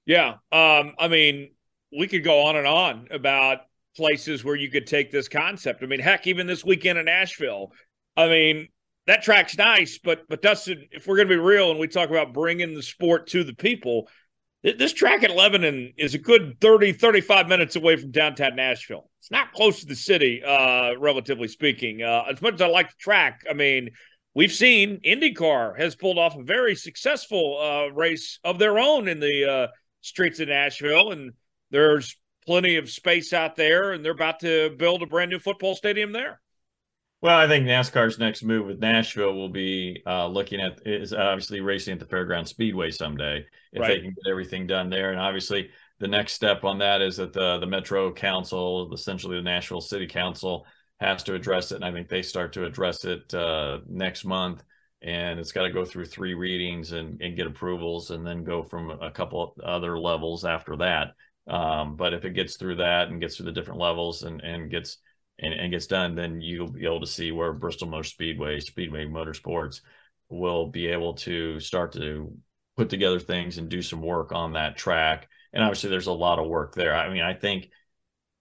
Speaker 1: Yeah. Um, I mean, we could go on and on about places where you could take this concept. I mean, heck, even this weekend in Nashville. I mean, that track's nice, but but Dustin, if we're going to be real and we talk about bringing the sport to the people, th- this track at Lebanon is a good 30 35 minutes away from downtown Nashville. It's not close to the city uh relatively speaking. Uh as much as I like the track, I mean, we've seen IndyCar has pulled off a very successful uh race of their own in the uh streets of Nashville, and there's plenty of space out there, and they're about to build a brand new football stadium there.
Speaker 4: Well, I think NASCAR's next move with Nashville will be uh, looking at is obviously racing at the Fairground Speedway someday if
Speaker 1: Right.
Speaker 4: they can get everything done there. And obviously, the next step on that is that the the Metro Council, essentially the Nashville City Council, has to address it, and I think they start to address it uh, next month. And it's got to go through three readings and, and get approvals, and then go from a couple other levels after that. Um, but if it gets through that and gets through the different levels and and gets and, and gets done, then you'll be able to see where Bristol Motor Speedway, Speedway Motorsports will be able to start to put together things and do some work on that track. And obviously, there's a lot of work there. I mean, I think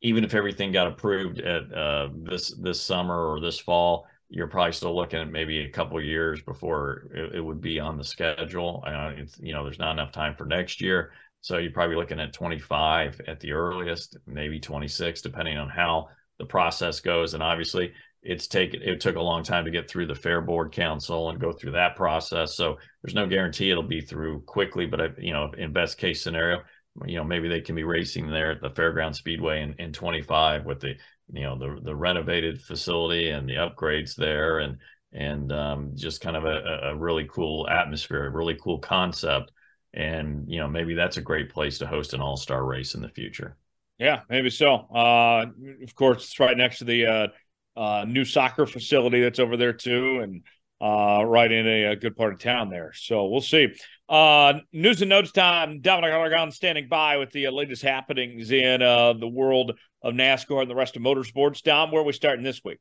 Speaker 4: even if everything got approved at uh, this this summer or this fall, you're probably still looking at maybe a couple years before it, it would be on the schedule. Uh, you know, there's not enough time for next year, so you're probably looking at 25 at the earliest, maybe 26, depending on how the process goes. And obviously, it's taken it took a long time to get through the Fair Board Council and go through that process. So there's no guarantee it'll be through quickly. But I, you know, in best case scenario, you know, maybe they can be racing there at the Fairground Speedway in, in 25 with the you know the the renovated facility and the upgrades there and and um, just kind of a, a really cool atmosphere, a really cool concept. And you know, maybe that's a great place to host an all-star race in the future.
Speaker 1: Yeah, maybe so. Uh, of course, it's right next to the uh, uh, new soccer facility that's over there too, and uh, right in a, a good part of town there. So we'll see. Uh, news and notes time. Dominic Aragon standing by with the uh, latest happenings in the world of NASCAR and the rest of motorsports. Dom, where are we starting this week?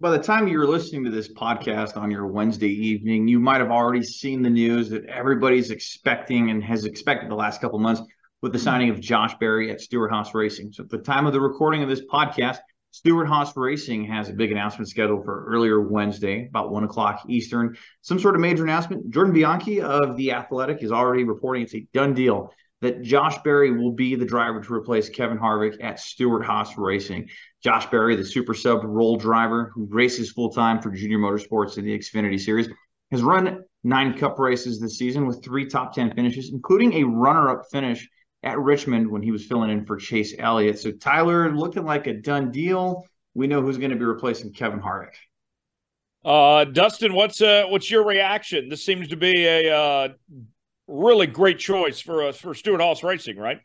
Speaker 2: By the time you're listening to this podcast on your Wednesday evening, you might have already seen the news that everybody's expecting and has expected the last couple months with the signing of Josh Berry at Stewart Haas Racing. So at the time of the recording of this podcast, Stewart Haas Racing has a big announcement scheduled for earlier Wednesday, about one o'clock Eastern. Some sort of major announcement. Jordan Bianchi of The Athletic is already reporting it's a done deal that Josh Berry will be the driver to replace Kevin Harvick at Stewart Haas Racing. Josh Berry, the super sub role driver who races full time for Junior Motorsports in the Xfinity Series, has run nine cup races this season with three top 10 finishes, including a runner up finish at Richmond when he was filling in for Chase Elliott. So Tyler looking like a done deal. We know who's going to be replacing Kevin Harvick.
Speaker 1: Uh, Dustin, what's uh, what's your reaction? This seems to be a uh, really great choice for uh, for Stewart Haas Racing, right?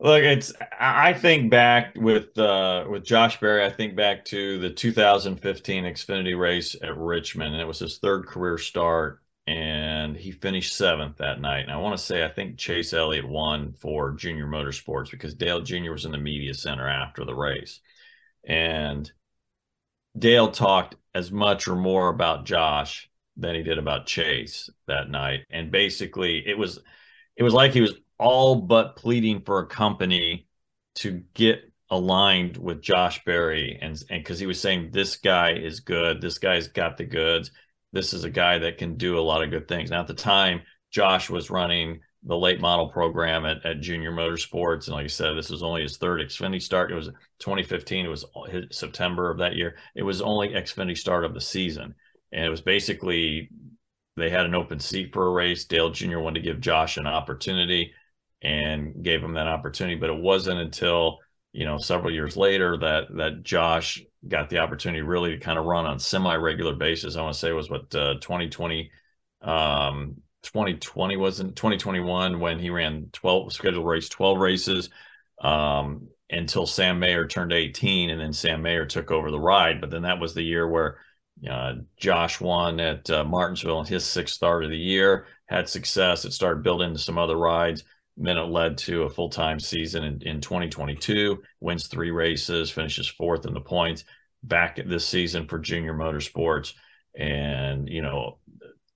Speaker 4: Look, it's I think back with uh with Josh Berry, I think back to the 2015 Xfinity race at Richmond, and it was his third career start, and he finished seventh that night. And I want to say I think Chase Elliott won for Junior Motorsports because Dale Jr. was in the media center after the race, and Dale talked as much or more about Josh than he did about Chase that night, and basically it was it was like he was all but pleading for a company to get aligned with Josh Berry and and because he was saying this guy is good, this guy's got the goods, this is a guy that can do a lot of good things. Now at the time, Josh was running the late model program at, at Junior Motorsports, and like I said, this was only his third Xfinity start. It was 2015. It was September of that year. It was only Xfinity start of the season, and it was basically they had an open seat for a race. Dale Jr. wanted to give Josh an opportunity and gave him that opportunity. But it wasn't until you know several years later that that Josh got the opportunity really to kind of run on semi regular basis. I want to say it was what uh, 2020. Um, 2020 wasn't 2021 when he ran 12 scheduled race 12 races um, until Sam Mayer turned 18 and then Sam Mayer took over the ride but then that was the year where uh, Josh won at uh, Martinsville in his sixth start of the year had success it started building some other rides then it led to a full-time season in, in 2022 wins three races finishes fourth in the points back this season for junior motorsports. And you know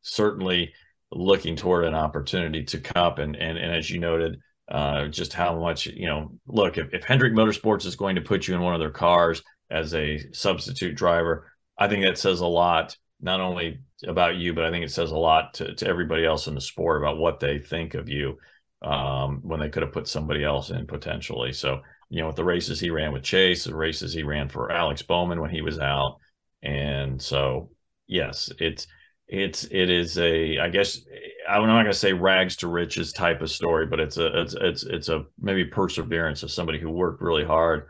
Speaker 4: certainly looking toward an opportunity to cup. And and, and as you noted uh, just how much you know look if, if hendrick motorsports is going to put you in one of their cars as a substitute driver i think that says a lot not only about you but i think it says a lot to, to everybody else in the sport about what they think of you um, when they could have put somebody else in potentially so you know with the races he ran with chase the races he ran for alex bowman when he was out and so yes it's it's it is a I guess I'm not going to say rags to riches type of story, but it's a it's it's it's a maybe perseverance of somebody who worked really hard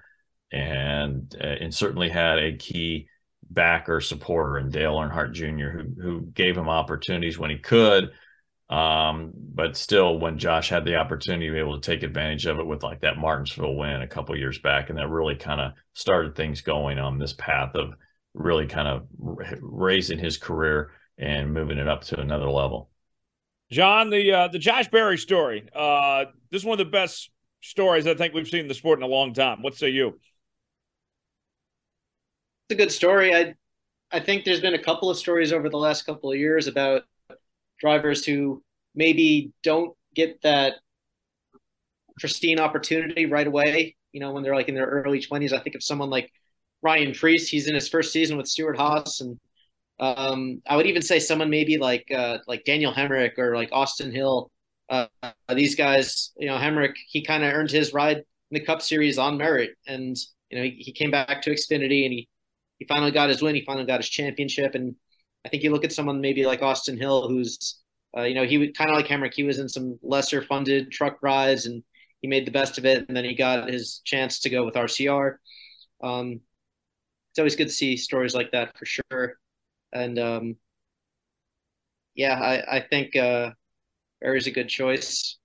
Speaker 4: and uh, and certainly had a key backer supporter in Dale Earnhardt Jr. who who gave him opportunities when he could. Um, but still, when Josh had the opportunity to be able to take advantage of it with like that Martinsville win a couple years back, and that really kind of started things going on this path of really kind of raising his career and moving it up to another level.
Speaker 1: John, the uh, the Josh Berry story. Uh, this is one of the best stories I think we've seen in the sport in a long time. What say you?
Speaker 3: It's a good story. I I think there's been a couple of stories over the last couple of years about drivers who maybe don't get that pristine opportunity right away. You know, when they're like in their early 20s. I think of someone like Ryan Preece. He's in his first season with Stewart-Haas, and um, I would even say someone maybe like uh, like Daniel Hemric or like Austin Hill. Uh, these guys, you know, Hemric, he kind of earned his ride in the Cup Series on merit, and you know, he, he came back to Xfinity and he he finally got his win. He finally got his championship, and I think you look at someone maybe like Austin Hill, who's uh, you know he was kind of like Hemric. He was in some lesser funded truck rides, and he made the best of it, and then he got his chance to go with RCR. Um, it's always good to see stories like that for sure and um, yeah, I, I think uh, Berry's a good choice.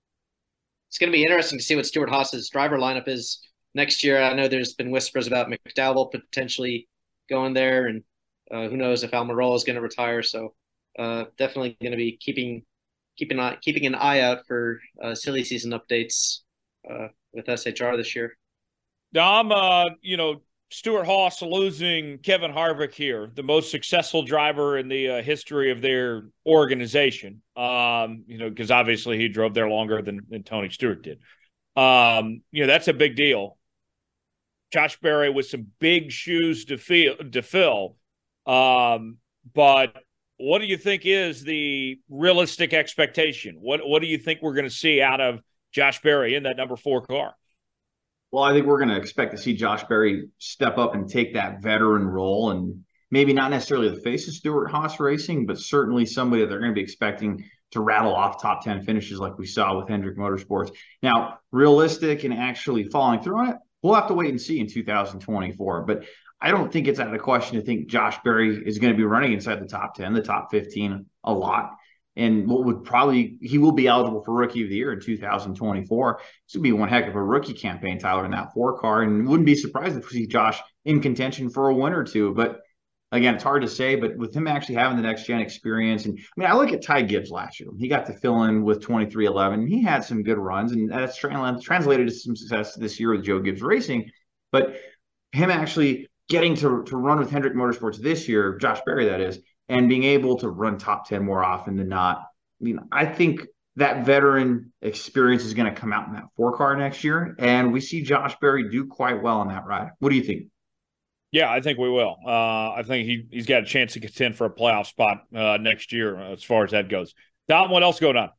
Speaker 3: It's going to be interesting to see what Stewart-Haas's driver lineup is next year. I know there's been whispers about McDowell potentially going there, and uh, who knows if Almirola is going to retire. So uh, definitely going to be keeping keeping eye, keeping an eye out for uh, silly season updates uh, with SHR this year.
Speaker 1: Dom, uh, you know, Stewart-Haas losing Kevin Harvick here, the most successful driver in the history of their organization. Um, you know, because obviously he drove there longer than, than Tony Stewart did. Um, you know, that's a big deal. Josh Berry with some big shoes to feel to fill. Um, but what do you think is the realistic expectation? What what do you think we're going to see out of Josh Berry in that number four car?
Speaker 2: Well, I think we're going to expect to see Josh Berry step up and take that veteran role and maybe not necessarily the face of Stewart-Haas Racing, but certainly somebody that they're going to be expecting to rattle off top 10 finishes like we saw with Hendrick Motorsports. Now, realistic and actually following through on it, we'll have to wait and see in 2024. But I don't think it's out of question to think Josh Berry is going to be running inside the top 10, the top 15 a lot and what would probably he will be eligible for rookie of the year in 2024. This would be one heck of a rookie campaign, Tyler, in that four car, and wouldn't be surprised if we see Josh in contention for a win or two. But again, it's hard to say. But with him actually having the next gen experience, and I mean, I look at Ty Gibbs last year. He got to fill in with 2311. He had some good runs, and that's translated to some success this year with Joe Gibbs Racing. But him actually getting to, to run with Hendrick Motorsports this year, Josh Berry, that is, and being able to run top 10 more often than not. I mean, I think that veteran experience is going to come out in that four car next year. And we see Josh Berry do quite well on that ride. What do you think?
Speaker 1: Yeah, I think we will. Uh, I think he, he's got a chance to contend for a playoff spot uh, next year as far as that goes. Dom, what else going on?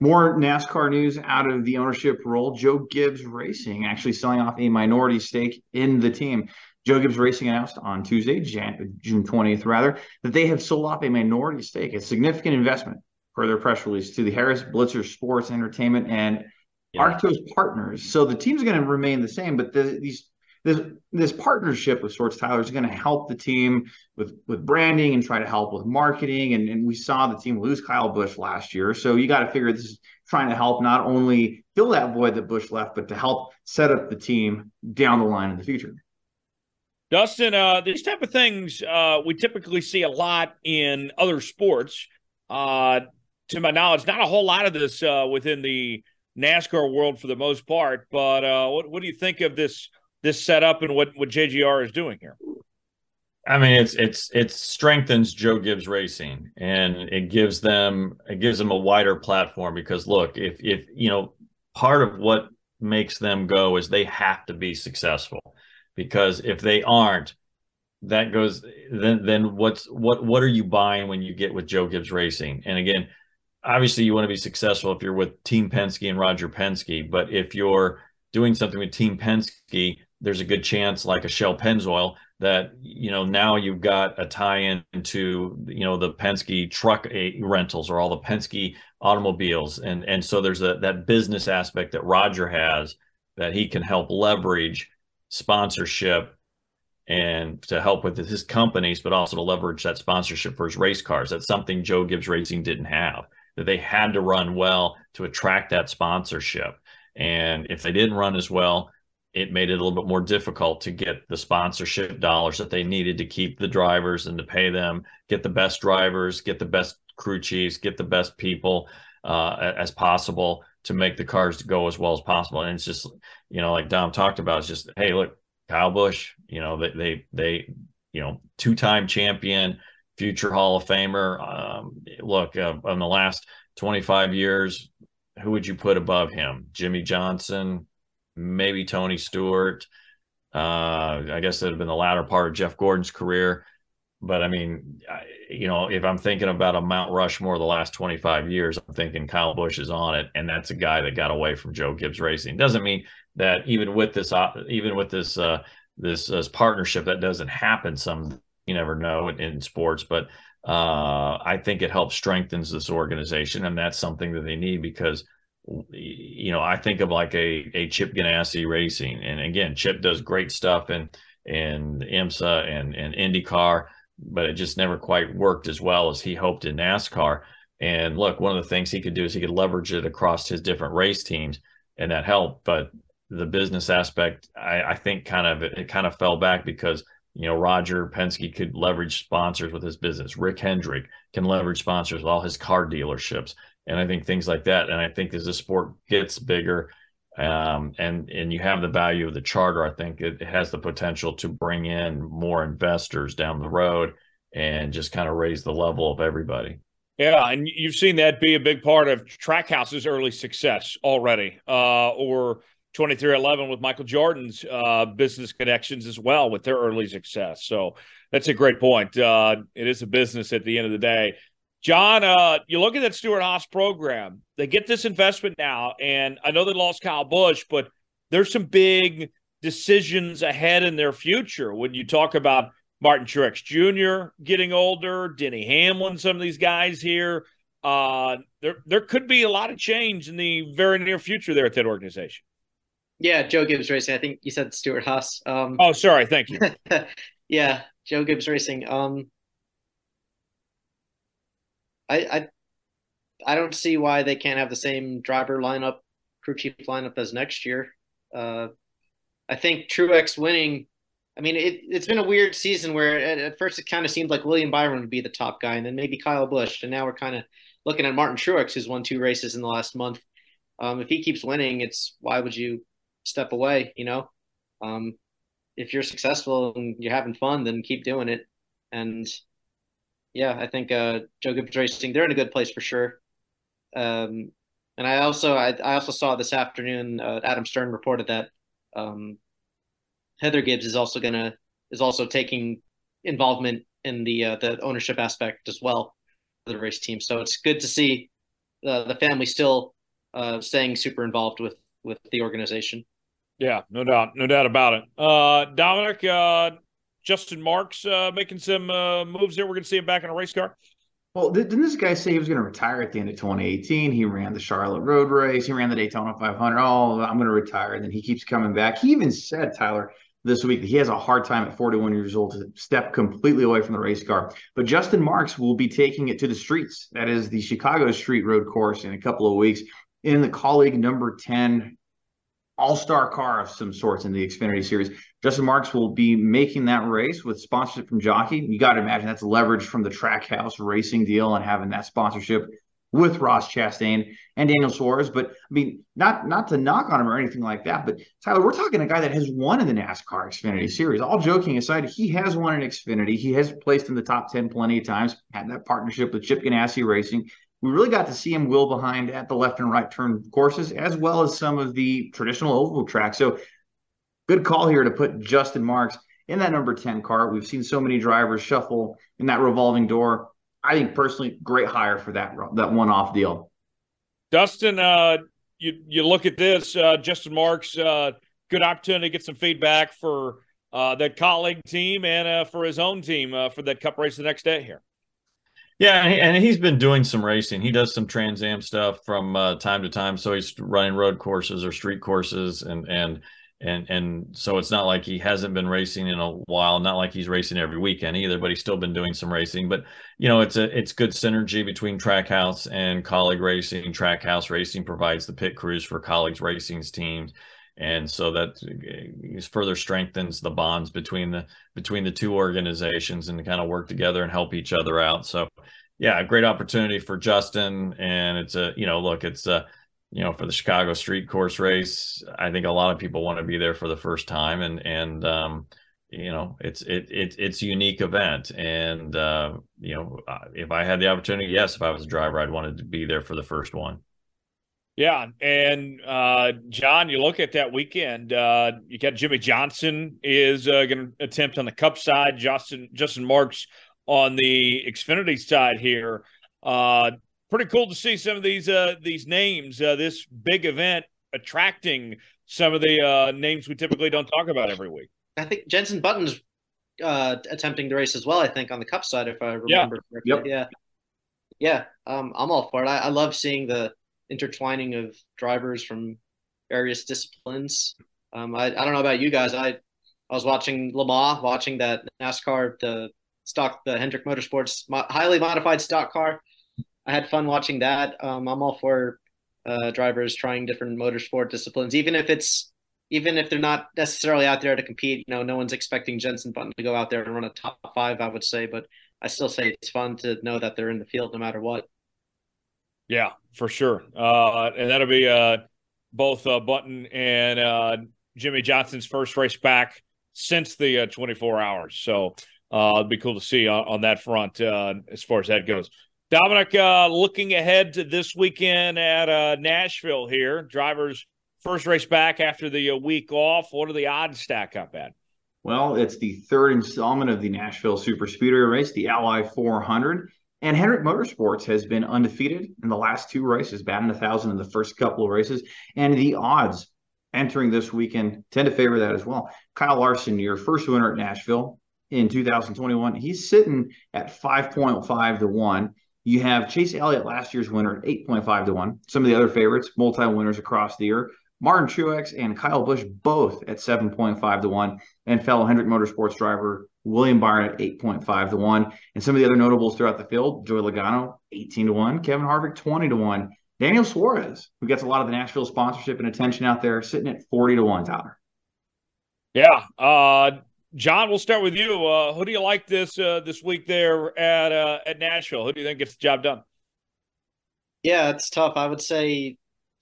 Speaker 2: More NASCAR news out of the ownership role. Joe Gibbs Racing actually selling off a minority stake in the team. Joe Gibbs Racing announced on Tuesday, Jan- June 20th, rather, that they have sold off a minority stake, a significant investment per their press release to the Harris Blitzer Sports Entertainment and yeah. Arctos partners. So the team's going to remain the same, but the, these this this partnership with Sorts Tyler is going to help the team with with branding and try to help with marketing. And, and we saw the team lose Kyle Busch last year, so you got to figure this is trying to help not only fill that void that Busch left, but to help set up the team down the line in the future.
Speaker 1: Dustin, uh, these type of things uh, we typically see a lot in other sports. Uh, to my knowledge, not a whole lot of this uh, within the NASCAR world for the most part. But uh, what what do you think of this this setup and what what JGR is doing here?
Speaker 4: I mean, it's it's it strengthens Joe Gibbs Racing, and it gives them it gives them a wider platform because look, if if you know part of what makes them go is they have to be successful because if they aren't, that goes then then what's what what are you buying when you get with Joe Gibbs Racing? And again, obviously you want to be successful if you're with Team Penske and Roger Penske, but if you're doing something with Team Penske, there's a good chance, like a Shell Pennzoil, that you know now you've got a tie-in to you know the Penske truck eh, rentals or all the Penske automobiles, and and so there's a that business aspect that Roger has that he can help leverage sponsorship and to help with his companies, but also to leverage that sponsorship for his race cars. That's something Joe Gibbs Racing didn't have. That they had to run well to attract that sponsorship. And if they didn't run as well, it made it a little bit more difficult to get the sponsorship dollars that they needed to keep the drivers and to pay them, get the best drivers, get the best crew chiefs, get the best people uh, as possible to make the cars go as well as possible. And it's just, you know, like Dom talked about, it's just, hey, look, Kyle Busch, you know, they they they, you know, two-time champion, future Hall of Famer. Um, look, uh, in the last 25 years, who would you put above him? Jimmie Johnson, maybe Tony Stewart. Uh, I guess it would have been the latter part of Jeff Gordon's career. But I mean, you know, if I'm thinking about a Mount Rushmore the last 25 years, I'm thinking Kyle Busch is on it, and that's a guy that got away from Joe Gibbs Racing. Doesn't mean that even with this, even with this, uh, this uh, partnership, that doesn't happen. Some you never know in, in sports, but uh, I think it helps strengthens this organization, and that's something that they need because you know I think of like a a Chip Ganassi Racing, and again, Chip does great stuff in in IMSA and and IndyCar but it just never quite worked as well as he hoped in NASCAR. And look, one of the things he could do is he could leverage it across his different race teams, and that helped. But the business aspect, I, I think, kind of it, it kind of fell back because you know Roger Penske could leverage sponsors with his business. Rick Hendrick can leverage sponsors with all his car dealerships, and I think things like that. And I think as the sport gets bigger, um, and and you have the value of the charter, I think it, has the potential to bring in more investors down the road and just kind of raise the level of everybody.
Speaker 1: Yeah, and you've seen that be a big part of Trackhouse's early success already, uh, or 2311 with Michael Jordan's uh, business connections as well with their early success. So that's a great point. Uh, it is a business at the end of the day. John, uh, you look at that Stewart-Haas program. They get this investment now, and I know they lost Kyle Busch, but there's some big decisions ahead in their future when you talk about Martin Truex Jr. getting older, Denny Hamlin, some of these guys here. Uh, there, there could be a lot of change in the very near future there at that organization.
Speaker 3: Yeah, Joe Gibbs Racing. I think you said Stewart-Haas. Um,
Speaker 1: oh, sorry. Thank you.
Speaker 3: yeah, Joe Gibbs Racing. Um, I, I I don't see why they can't have the same driver lineup, crew chief lineup as next year. Uh, I think Truex winning. I mean, it, it's been a weird season where at, at first it kind of seemed like William Byron would be the top guy, and then maybe Kyle Busch, and now we're kind of looking at Martin Truex, who's won two races in the last month. Um, if he keeps winning, it's why would you step away? You know, um, if you're successful and you're having fun, then keep doing it. And yeah, I think uh, Joe Gibbs Racing they're in a good place for sure. Um, and I also I, I also saw this afternoon uh, Adam Stern reported that um, Heather Gibbs is also gonna is also taking involvement in the uh, the ownership aspect as well for the race team. So it's good to see uh, the family still uh, staying super involved with with the organization.
Speaker 1: Yeah, no doubt, no doubt about it. Uh, Dominic, uh, Justin Marks uh, making some uh, moves there. We're going to see him back in a race car.
Speaker 2: Well, didn't this guy say he was going to retire at the end of 2018? He ran the Charlotte Road Race, he ran the Daytona 500. Oh, I'm going to retire. And then he keeps coming back. He even said, Tyler, this week he has a hard time at 41 years old to step completely away from the race car. But Justin Marks will be taking it to the streets. That is the Chicago Street Road Course in a couple of weeks in the Kaulig number 10 all star car of some sorts in the Xfinity Series. Justin Marks will be making that race with sponsorship from Jockey. You got to imagine that's leverage from the Trackhouse racing deal and having that sponsorship with Ross Chastain and Daniel Suarez. But I mean, not not to knock on him or anything like that. But Tyler, we're talking a guy that has won in the NASCAR Xfinity Series. All joking aside, he has won in Xfinity. He has placed in the top ten plenty of times. Had that partnership with Chip Ganassi Racing we really got to see him wheel behind at the left and right turn courses, as well as some of the traditional oval tracks. So, good call here to put Justin Marks in that number 10 car. We've seen so many drivers shuffle in that revolving door. I think personally, great hire for that that one off deal.
Speaker 1: Dustin, uh, you you look at this, uh, Justin Marks, uh, good opportunity to get some feedback for uh, that Kaulig team and uh, for his own team uh, for that Cup race the next day here.
Speaker 4: Yeah, and he's been doing some racing. He does some Trans Am stuff from uh, time to time. So he's running road courses or street courses, and and and and so it's not like he hasn't been racing in a while. Not like he's racing every weekend either, but he's still been doing some racing. But you know, it's a it's good synergy between Trackhouse and Kaulig Racing. Trackhouse Racing provides the pit crews for Kaulig's Racing's teams and so that uh, further strengthens the bonds between the between the two organizations and kind of work together and help each other out so yeah a great opportunity for justin and it's a you know look it's a you know for the chicago street course race i think a lot of people want to be there for the first time and and um you know it's it, it it's a unique event and uh you know if i had the opportunity yes if i was a driver i'd wanted to be there for the first one
Speaker 1: yeah, and uh, John, you look at that weekend. Uh, you got Jimmie Johnson is uh, going to attempt on the Cup side. Justin Justin Marks on the Xfinity side here. Uh, pretty cool to see some of these uh, these names. Uh, this big event attracting some of the uh names we typically don't talk about every week.
Speaker 3: I think Jenson Button's uh attempting the race as well. I think on the Cup side, if I remember
Speaker 2: yeah. correctly.
Speaker 3: Yep. Yeah, yeah. Um, I'm all for it. I, I love seeing the intertwining of drivers from various disciplines. Um, I, I don't know about you guys. I I was watching Le Mans, watching that NASCAR, the stock, the Hendrick Motorsports mo- highly modified stock car. I had fun watching that. Um, I'm all for uh, drivers trying different motorsport disciplines, even if it's even if they're not necessarily out there to compete. You know, no one's expecting Jenson Button to go out there and run a top five. I would say, but I still say it's fun to know that they're in the field no matter what.
Speaker 1: Yeah, for sure. Uh, and that'll be uh, both uh, Button and uh, Jimmie Johnson's first race back since the uh, 24 hours. So uh, it'd be cool to see on, on that front uh, as far as that goes. Dominic, uh, looking ahead to this weekend at uh, Nashville here, drivers' first race back after the week off. What are the odds stack up at?
Speaker 2: Well, it's the third installment of the Nashville Super Speedway race, the Ally 400. And Hendrick Motorsports has been undefeated in the last two races, batting a thousand in the first couple of races. And the odds entering this weekend tend to favor that as well. Kyle Larson, your first winner at Nashville in 2021, he's sitting at 5.5 to 1. You have Chase Elliott, last year's winner, at 8.5 to 1. Some of the other favorites, multi winners across the year. Martin Truex and Kyle Busch both at 7.5 to 1. And fellow Hendrick Motorsports driver William Byron at 8.5 to 1. And some of the other notables throughout the field, Joey Logano, 18 to 1, Kevin Harvick, 20 to 1. Daniel Suarez, who gets a lot of the Nashville sponsorship and attention out there, sitting at 40 to 1, Tyler.
Speaker 1: Yeah. Uh, John, we'll start with you. Uh, who do you like this uh, this week there at uh, at Nashville? Who do you think gets the job done?
Speaker 3: Yeah, it's tough. I would say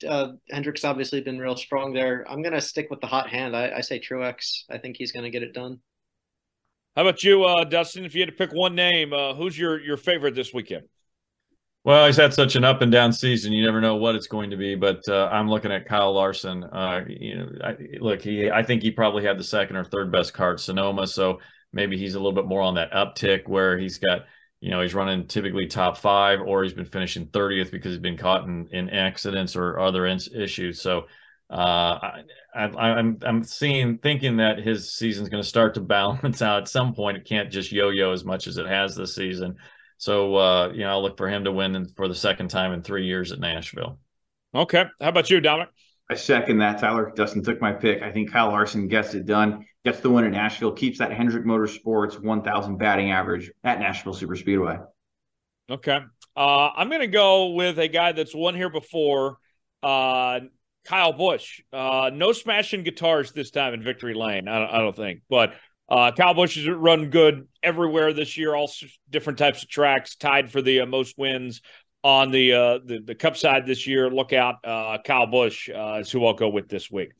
Speaker 3: uh, Hendrick's obviously been real strong there. I'm going to stick with the hot hand. I, I say Truex. I think he's going to get it done.
Speaker 1: How about you, uh, Dustin? If you had to pick one name, uh, who's your your favorite this weekend?
Speaker 4: Well, he's had such an up and down season. You never know what it's going to be. But uh, I'm looking at Kyle Larson. Uh, you know, I, look, he I think he probably had the second or third best car at Sonoma, so maybe he's a little bit more on that uptick where he's got. You know, he's running typically top five, or he's been finishing 30th because he's been caught in, in accidents or other in- issues. So uh, I, I'm, I'm seeing thinking that his season's going to start to balance out at some point. It can't just yo-yo as much as it has this season. So uh, you know, I'll look for him to win for the second time in three years at Nashville.
Speaker 1: Okay. How about you, Dominic?
Speaker 2: I second that, Tyler. Dustin took my pick. I think Kyle Larson gets it done, gets the win at Nashville, keeps that Hendrick Motorsports 1,000 batting average at Nashville Super Speedway.
Speaker 1: Okay. Uh, I'm going to go with a guy that's won here before, uh, Kyle Busch. Uh, no smashing guitars this time in Victory Lane, I don't, I don't think. But uh, Kyle Busch has run good everywhere this year, all different types of tracks, tied for the uh, most wins on the, uh, the the Cup side this year. Look out, uh, Kyle Busch uh, is who I'll go with this week.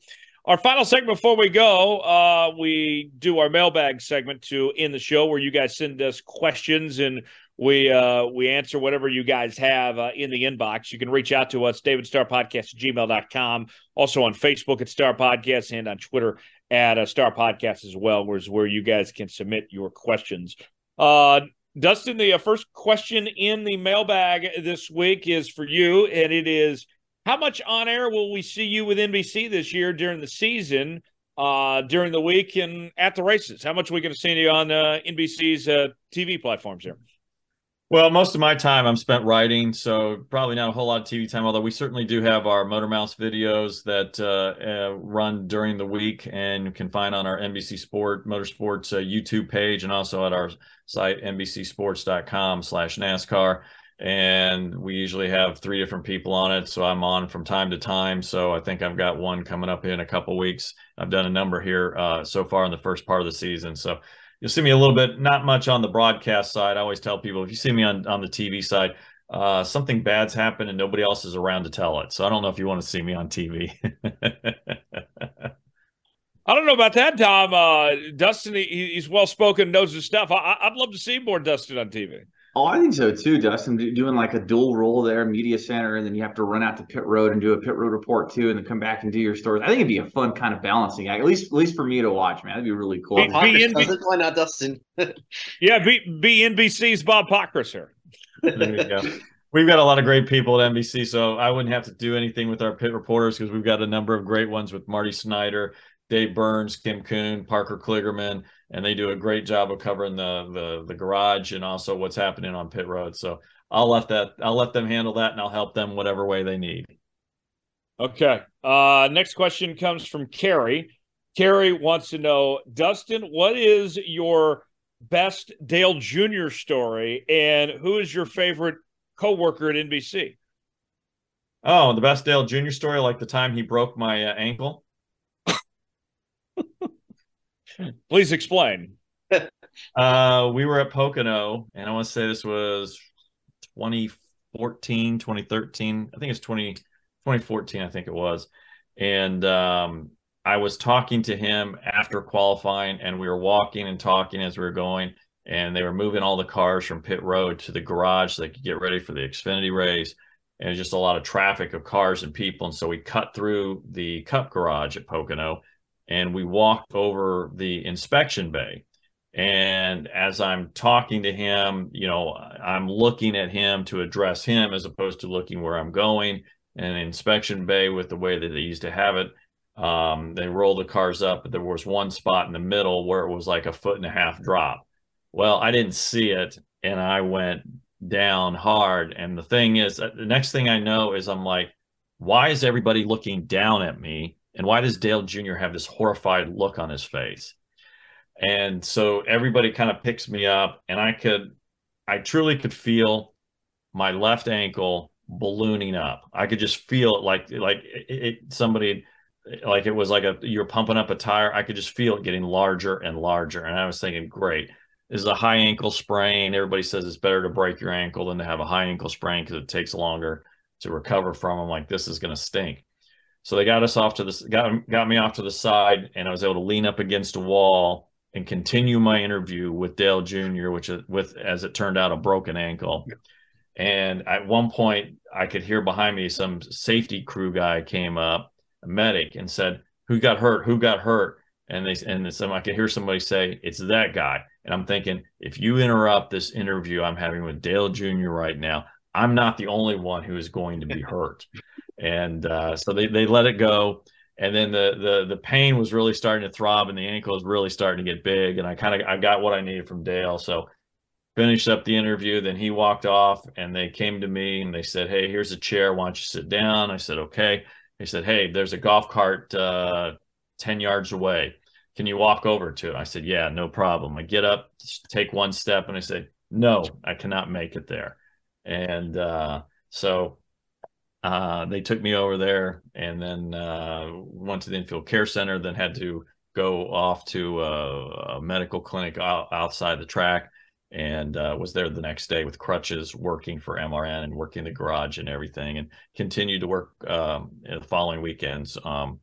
Speaker 1: Our final segment before we go, uh, we do our mailbag segment to end the show where you guys send us questions and we uh, we answer whatever you guys have uh, in the inbox. You can reach out to us, David Star Podcast at gmail.com. Also on Facebook at Star Podcast and on Twitter at uh, Star Podcast as well, where's where you guys can submit your questions. Uh, Dustin, the uh, first question in the mailbag this week is for you, and it is how much on air will we see you with NBC this year during the season, uh, during the week, and at the races? How much are we going to see you on uh, NBC's TV platforms here?
Speaker 4: Well, most of my time I'm spent writing, so probably not a whole lot of TV time. Although we certainly do have our Motormouths videos that uh, uh, run during the week, and you can find on our NBC Sport Motorsports uh, YouTube page, and also at our site NBCSports.com/slash/NASCAR. And we usually have three different people on it, so I'm on from time to time. So I think I've got one coming up in a couple weeks. I've done a number here uh, so far in the first part of the season, so you'll see me a little bit, not much on the broadcast side. I always tell people if you see me on, on the TV side, uh, something bad's happened and nobody else is around to tell it. So I don't know if you want to see me on TV.
Speaker 1: I don't know about that, Dom. Uh, Dustin, he, he's well spoken, knows his stuff. I, would love to see more Dustin on TV.
Speaker 2: Oh, I think so too, Dustin. Doing like a dual role there, media center, and then you have to run out to pit road and do a pit road report too, and then come back and do your stories. I think it'd be a fun kind of balancing act, at least at least for me to watch, man. That'd be really cool.
Speaker 3: Be, be NB- why not Dustin?
Speaker 1: yeah, be, be NBC's Bob Pockrass here.
Speaker 4: there you go. We've got a lot of great people at NBC, so I wouldn't have to do anything with our pit reporters because we've got a number of great ones with Marty Snider, Dave Burns, Kim Coon, Parker Kligerman and they do a great job of covering the the the garage and also what's happening on pit road. So I'll let that I'll let them handle that, and I'll help them whatever way they need.
Speaker 1: Okay. Uh, next question comes from Carrie. Carrie wants to know, Dustin, what is your best Dale Jr. story, and who is your favorite coworker at NBC?
Speaker 4: Oh, the best Dale Jr. story, like the time he broke my uh, ankle.
Speaker 1: Please explain.
Speaker 4: uh, we were at Pocono, and I want to say this was 2014, 2013. I think it's 20, 2014, I think it was. And um, I was talking to him after qualifying, and we were walking and talking as we were going. And they were moving all the cars from pit road to the garage so they could get ready for the Xfinity race. And just a lot of traffic of cars and people. And so we cut through the Cup garage at Pocono and we walked over the inspection bay. And as I'm talking to him, you know, I'm looking at him to address him as opposed to looking where I'm going. And inspection bay with the way that they used to have it, um, they roll the cars up, but there was one spot in the middle where it was like a foot and a half drop. Well, I didn't see it, and I went down hard. And the thing is, uh, the next thing I know is I'm like, why is everybody looking down at me? And why does Dale Jr. have this horrified look on his face? And so everybody kind of picks me up, and I could, I truly could feel my left ankle ballooning up. I could just feel it like, like it, it somebody, like it was like a, you're pumping up a tire. I could just feel it getting larger and larger. And I was thinking, great, this is a high ankle sprain. Everybody says it's better to break your ankle than to have a high ankle sprain because it takes longer to recover from them. Like this is going to stink. So they got us off to the got got me off to the side, and I was able to lean up against a wall and continue my interview with Dale Jr., which is with as it turned out a broken ankle. And at one point, I could hear behind me some safety crew guy came up, a medic, and said, "Who got hurt? Who got hurt?" And they and some I could hear somebody say, "It's that guy." And I'm thinking, if you interrupt this interview I'm having with Dale Jr. right now, I'm not the only one who is going to be hurt and uh, so they, they let it go and then the, the the pain was really starting to throb and the ankle was really starting to get big and i kind of i got what i needed from dale so finished up the interview. Then he walked off, and they came to me and they said, "Hey, here's a chair. Why don't you sit down?" I said, "Okay." They said, "Hey, there's a golf cart uh, ten yards away. Can you walk over to it?" I said, "Yeah, no problem." I get up, take one step, and I say, "No, I cannot make it there." And uh, so uh, they took me over there, and then uh, went to the infield care center. Then had to go off to a, a medical clinic out, outside the track and uh, was there the next day with crutches working for mrn and working the garage and everything and continued to work um, the following weekends um,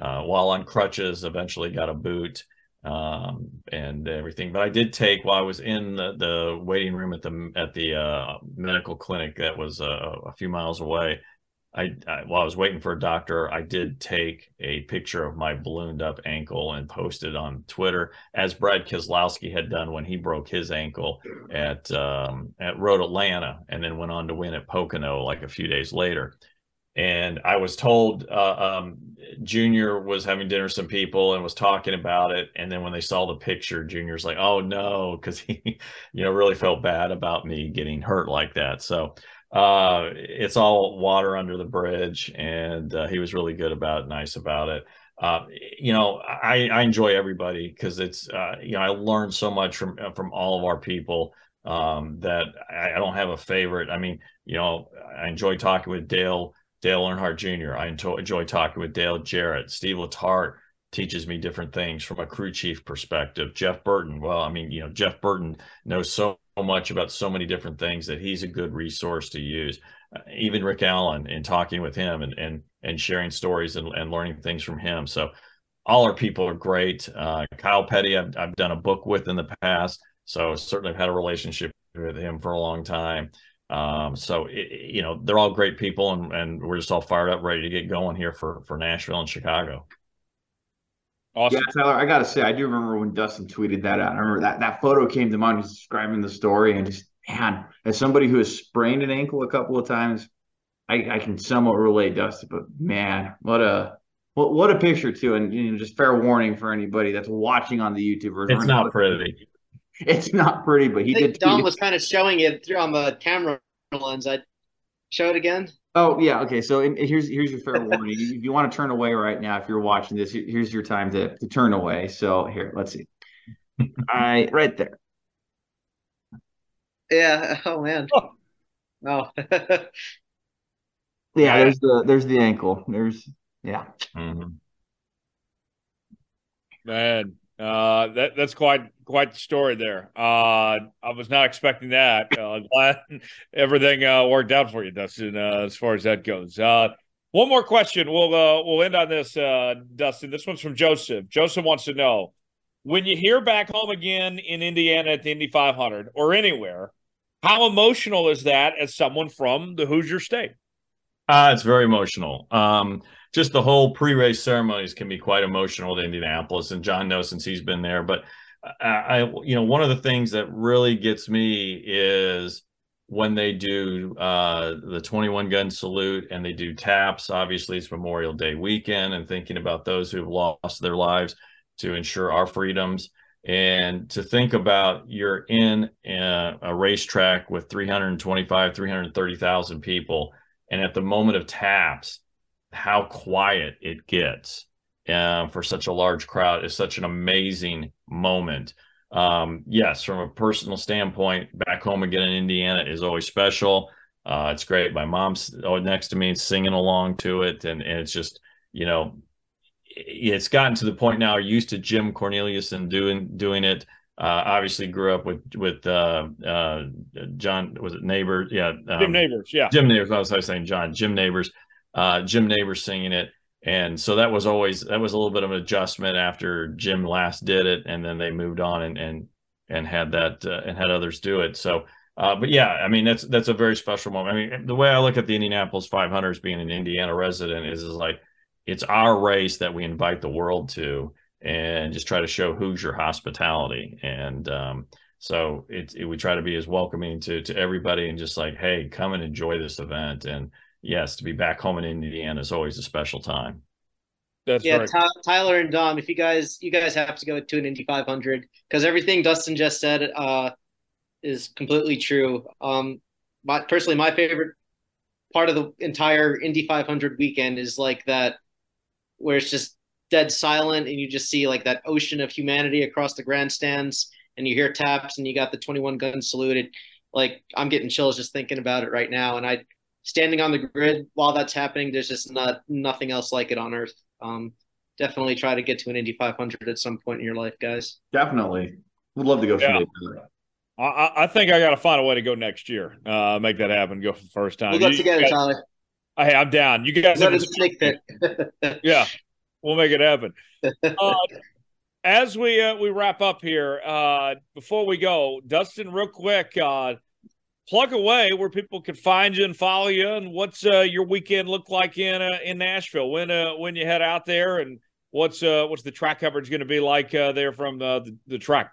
Speaker 4: uh, while on crutches eventually got a boot um, and everything but i did take while i was in the, the waiting room at the at the uh, medical clinic that was uh, a few miles away I, I, while I was waiting for a doctor, I did take a picture of my ballooned up ankle and posted on Twitter, as Brad Keselowski had done when he broke his ankle at um, at Road Atlanta, and then went on to win at Pocono like a few days later. And I was told uh, um, Junior was having dinner with some people and was talking about it, and then when they saw the picture, Junior's like, "Oh no," because he, you know, really felt bad about me getting hurt like that. So uh, it's all water under the bridge, and uh, he was really good about it, nice about it. Uh, you know, I, I enjoy everybody because it's uh, you know I learned so much from uh, from all of our people um, that I, I, don't have a favorite. I mean, you know, I enjoy talking with Dale Dale Earnhardt Jr. I enjoy, talking with Dale Jarrett, Steve Letarte teaches me different things from a crew chief perspective. Jeff Burton, well, I mean, you know, Jeff Burton knows so much about so many different things that he's a good resource to use. Uh, even Rick Allen in talking with him and and and sharing stories and, and learning things from him. So all our people are great. Uh, Kyle Petty, I've, I've done a book with in the past, so certainly I've had a relationship with him for a long time. Um, so it, you know they're all great people, and, and we're just all fired up, ready to get going here for for Nashville and Chicago.
Speaker 2: Awesome. Yeah, Tyler, I gotta say, I do remember when Dustin tweeted that out. I remember that that photo came to mind, He's describing the story, and just man, as somebody who has sprained an ankle a couple of times, I, I can somewhat relate, Dustin. But man, what a what what a picture too, and you know, just fair warning for anybody that's watching on the YouTube
Speaker 4: version. It's not pretty.
Speaker 2: It's not pretty, but he did.
Speaker 3: Don was kind of showing it through on the camera lens. I show it again.
Speaker 2: Oh yeah, okay. So in, here's here's your fair warning. if you want to turn away right now, if you're watching this, here's your time to, to turn away. So here, let's see. All right, right there.
Speaker 3: Yeah. Oh man. Oh. oh.
Speaker 2: yeah. There's the there's the ankle. There's yeah. Mm-hmm.
Speaker 1: Man, uh, that that's quite quite the story there. Uh, I was not expecting that. Uh, glad everything uh, worked out for you, Dustin. Uh, as far as that goes. Uh, one more question. We'll uh, we'll end on this, uh, Dustin. This one's from Joseph. Joseph wants to know when you hear back home again in Indiana at the Indy 500 or anywhere. How emotional is that as someone from the Hoosier State?
Speaker 4: Uh, it's very emotional. Um, just the whole pre-race ceremonies can be quite emotional to Indianapolis, and John knows since he's been there. But I, I, you know, one of the things that really gets me is when they do uh, the 21 gun salute and they do taps. Obviously, it's Memorial Day weekend, and thinking about those who have lost their lives to ensure our freedoms. And to think about you're in a, a racetrack with 325, 330,000 people, and at the moment of taps, how quiet it gets uh, for such a large crowd is such an amazing moment. Um, yes, from a personal standpoint, back home again in Indiana is always special. Uh, it's great. My mom's next to me singing along to it, and, and it's just you know, it's gotten to the point now. Used to Jim Cornelison and doing doing it. Uh, obviously, grew up with with uh, uh, John. Was it Nabors? Yeah,
Speaker 1: um, Jim Nabors. Yeah,
Speaker 4: Jim Nabors. I was saying John. Jim Nabors uh, Jim Nabors singing it. And so that was always that was a little bit of an adjustment after Jim last did it, and then they moved on and and and had that uh, and had others do it. So, uh, but yeah, I mean that's that's a very special moment. I mean, the way I look at the Indianapolis 500 as being an Indiana resident is is like it's our race that we invite the world to, and just try to show Hoosier hospitality. And um, so it, it, we try to be as welcoming to to everybody, and just like, hey, come and enjoy this event. And yes, to be back home in Indiana is always a special time.
Speaker 3: That's yeah, right. Tyler and Dom, if you guys you guys have to go to an Indy 500 because everything Dustin just said, uh, is completely true. Um, my personally, my favorite part of the entire Indy 500 weekend is like that, where it's just dead silent and you just see like that ocean of humanity across the grandstands, and you hear taps and you got the 21 gun salute. like I'm getting chills just thinking about it right now, and I standing on the grid while that's happening. There's just not nothing else like it on earth. Um, definitely try to get to an Indy 500 at some point in your life, guys.
Speaker 2: Definitely, would love to go yeah.
Speaker 1: I, I think I got to find a way to go next year. Uh, make that happen. Go for the first time.
Speaker 3: We'll go you, together, guys, Tyler.
Speaker 1: Hey, I'm down. You guys
Speaker 3: have a snake pit.
Speaker 1: yeah, we'll make it happen. Uh, as we uh, we wrap up here, uh, before we go, Dustin, real quick, uh, plug away where people can find you and follow you, and what's uh, your weekend look like in uh, in Nashville when uh, when you head out there, and what's uh, what's the track coverage going to be like uh, there from uh, the, the track?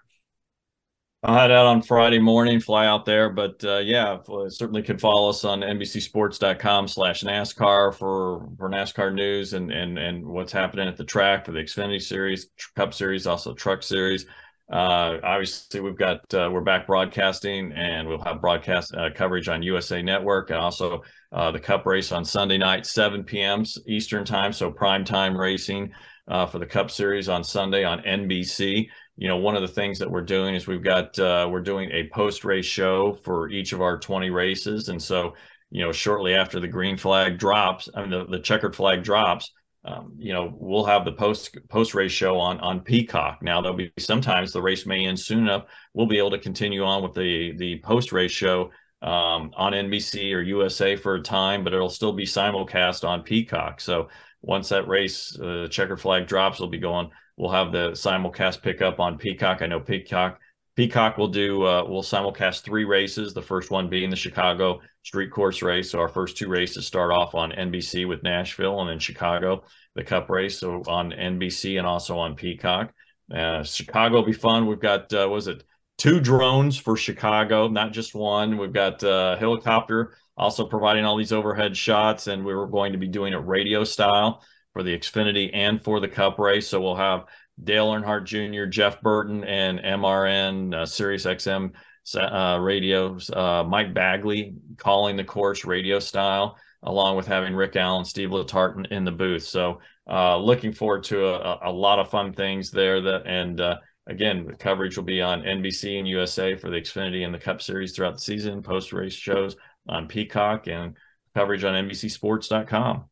Speaker 4: I'll head out on Friday morning, fly out there. But uh, yeah, certainly can follow us on NBCSports.com slash NASCAR for, for NASCAR news and, and, and what's happening at the track for the Xfinity Series, Cup Series, also Truck Series. Uh, obviously, we've got uh, we're back broadcasting, and we'll have broadcast uh, coverage on USA Network, and also uh, the Cup race on Sunday night, 7 p.m. Eastern time, so prime time racing uh, for the Cup Series on Sunday on NBC. You know, one of the things that we're doing is we've got uh, we're doing a post race show for each of our 20 races, and so you know, shortly after the green flag drops, I mean the, the checkered flag drops um, you know, we'll have the post post race show on on Peacock. Now there'll be sometimes the race may end soon enough. We'll be able to continue on with the the post race show um, on NBC or USA for a time, but it'll still be simulcast on Peacock. So once that race uh, checker flag drops, we'll be going. We'll have the simulcast pick up on Peacock. I know Peacock Peacock will do uh, will simulcast three races. The first one being the Chicago Street Course race. So our first two races start off on NBC with Nashville, and then Chicago the Cup race. So on NBC and also on Peacock. Uh, Chicago will be fun. We've got uh, was it two drones for Chicago, not just one. We've got uh, helicopter also providing all these overhead shots, and we were going to be doing it radio style for the Xfinity and for the Cup race. So we'll have Dale Earnhardt Jr., Jeff Burton, and MRN, uh, Sirius XM uh, radios, uh, Mike Bagley calling the course radio style, along with having Rick Allen, Steve Letarte in, in the booth. So uh, looking forward to a, a, lot of fun things there. That and uh, again, the coverage will be on NBC and USA for the Xfinity and the Cup Series throughout the season, post race shows on Peacock, and coverage on NBCSports.com.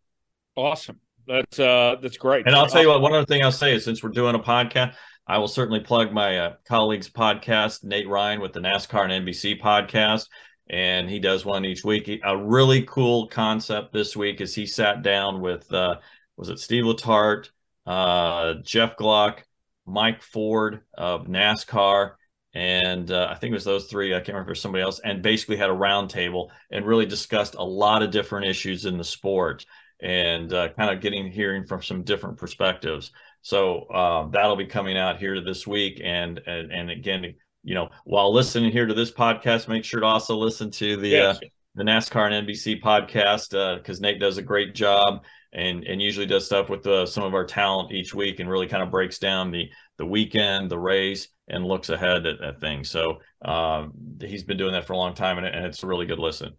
Speaker 1: Awesome. That's uh, that's great.
Speaker 4: And I'll tell you what. One other thing I'll say is, since we're doing a podcast, I will certainly plug my uh, colleague's podcast, Nate Ryan, with the NASCAR and NBC podcast, and he does one each week. A really cool concept this week is he sat down with uh, was it Steve Letarte, uh, Jeff Gluck, Mike Forde of NASCAR, and uh, I think it was those three. I can't remember if somebody else, and basically had a roundtable and really discussed a lot of different issues in the sport and uh, kind of getting hearing from some different perspectives. So uh, that'll be coming out here this week, and, and and again, you know, while listening here to this podcast, make sure to also listen to the yes. uh, the NASCAR and NBC podcast because uh, Nate does a great job and and usually does stuff with uh, some of our talent each week and really kind of breaks down the the weekend, the race, and looks ahead at, at things. So um, he's been doing that for a long time, and, and it's a really good listen.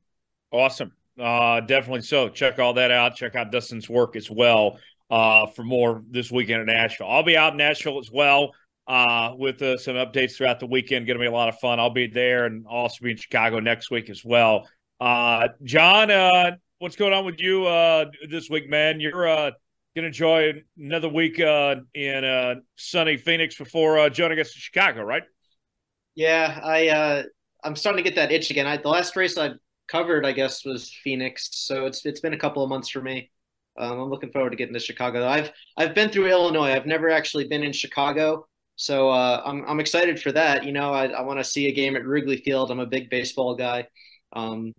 Speaker 1: Awesome. Uh, definitely so. Check all that out. Check out Dustin's work as well uh, for more this weekend in Nashville. I'll be out in Nashville as well uh, with uh, some updates throughout the weekend. Going to be a lot of fun. I'll be there and also be in Chicago next week as well. Uh, John, uh, what's going on with you uh, this week, man? You're uh, going to enjoy another week uh, in uh, sunny Phoenix before uh, joining us in Chicago, right?
Speaker 3: Yeah, I uh, I'm starting to get that itch again. I, the last race I covered, I guess, was Phoenix. So it's it's been a couple of months for me. Um, I'm looking forward to getting to Chicago. I've I've been through Illinois. I've never actually been in Chicago, so uh, I'm I'm excited for that. You know, I, I want to see a game at Wrigley Field. I'm a big baseball guy. Um,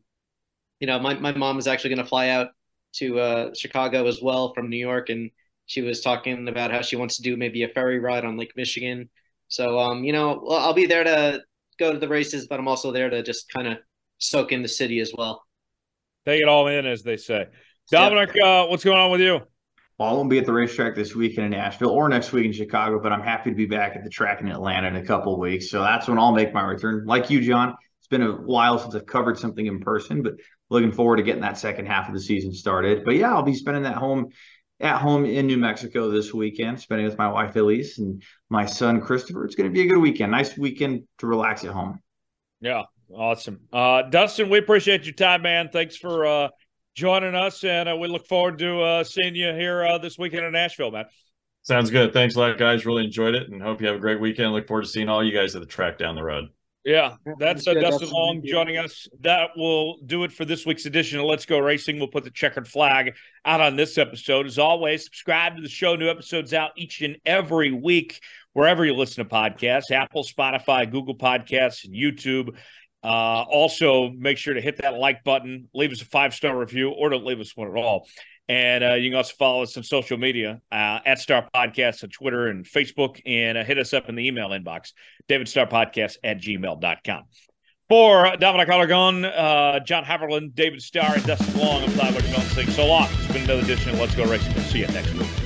Speaker 3: you know, my my mom is actually going to fly out to uh, Chicago as well from New York, and she was talking about how she wants to do maybe a ferry ride on Lake Michigan. So, um, you know, I'll be there to go to the races, but I'm also there to just kind of soak in the city as well.
Speaker 1: Take it all in, as they say. Dominic, uh, what's going on with you?
Speaker 2: Well, I won't be at the racetrack this weekend in Nashville or next week in Chicago, but I'm happy to be back at the track in Atlanta in a couple weeks. So that's when I'll make my return. Like you, John, it's been a while since I've covered something in person, but looking forward to getting that second half of the season started. But yeah, I'll be spending that home at home in New Mexico this weekend, spending with my wife Elise and my son Christopher. It's going to be a good weekend. Nice weekend to relax at home.
Speaker 1: Yeah, awesome. Uh, Dustin, we appreciate your time, man. Thanks for uh, joining us, and uh, we look forward to uh, seeing you here uh, this weekend in Nashville, man.
Speaker 4: Sounds good. Thanks a lot, guys. Really enjoyed it, and hope you have a great weekend. Look forward to seeing all you guys at the track down the road.
Speaker 1: Yeah, that's uh, Dustin Long joining us. That will do it for this week's edition of Let's Go Racing. We'll put the checkered flag out on this episode. As always, subscribe to the show. New episodes out each and every week, wherever you listen to podcasts Apple, Spotify, Google Podcasts, and YouTube. Uh, also, make sure to hit that like button, leave us a five star review, or don't leave us one at all. And uh, you can also follow us on social media uh, at Star Podcast on Twitter and Facebook, and uh, hit us up in the email inbox, davidstarpodcast at gmail.com. For Dominic Aragon, uh, John Haverlin, David Star, and Dustin Long, I'm Tyler Jones saying so long. It's been another edition of Let's Go Racing. We'll see you next week.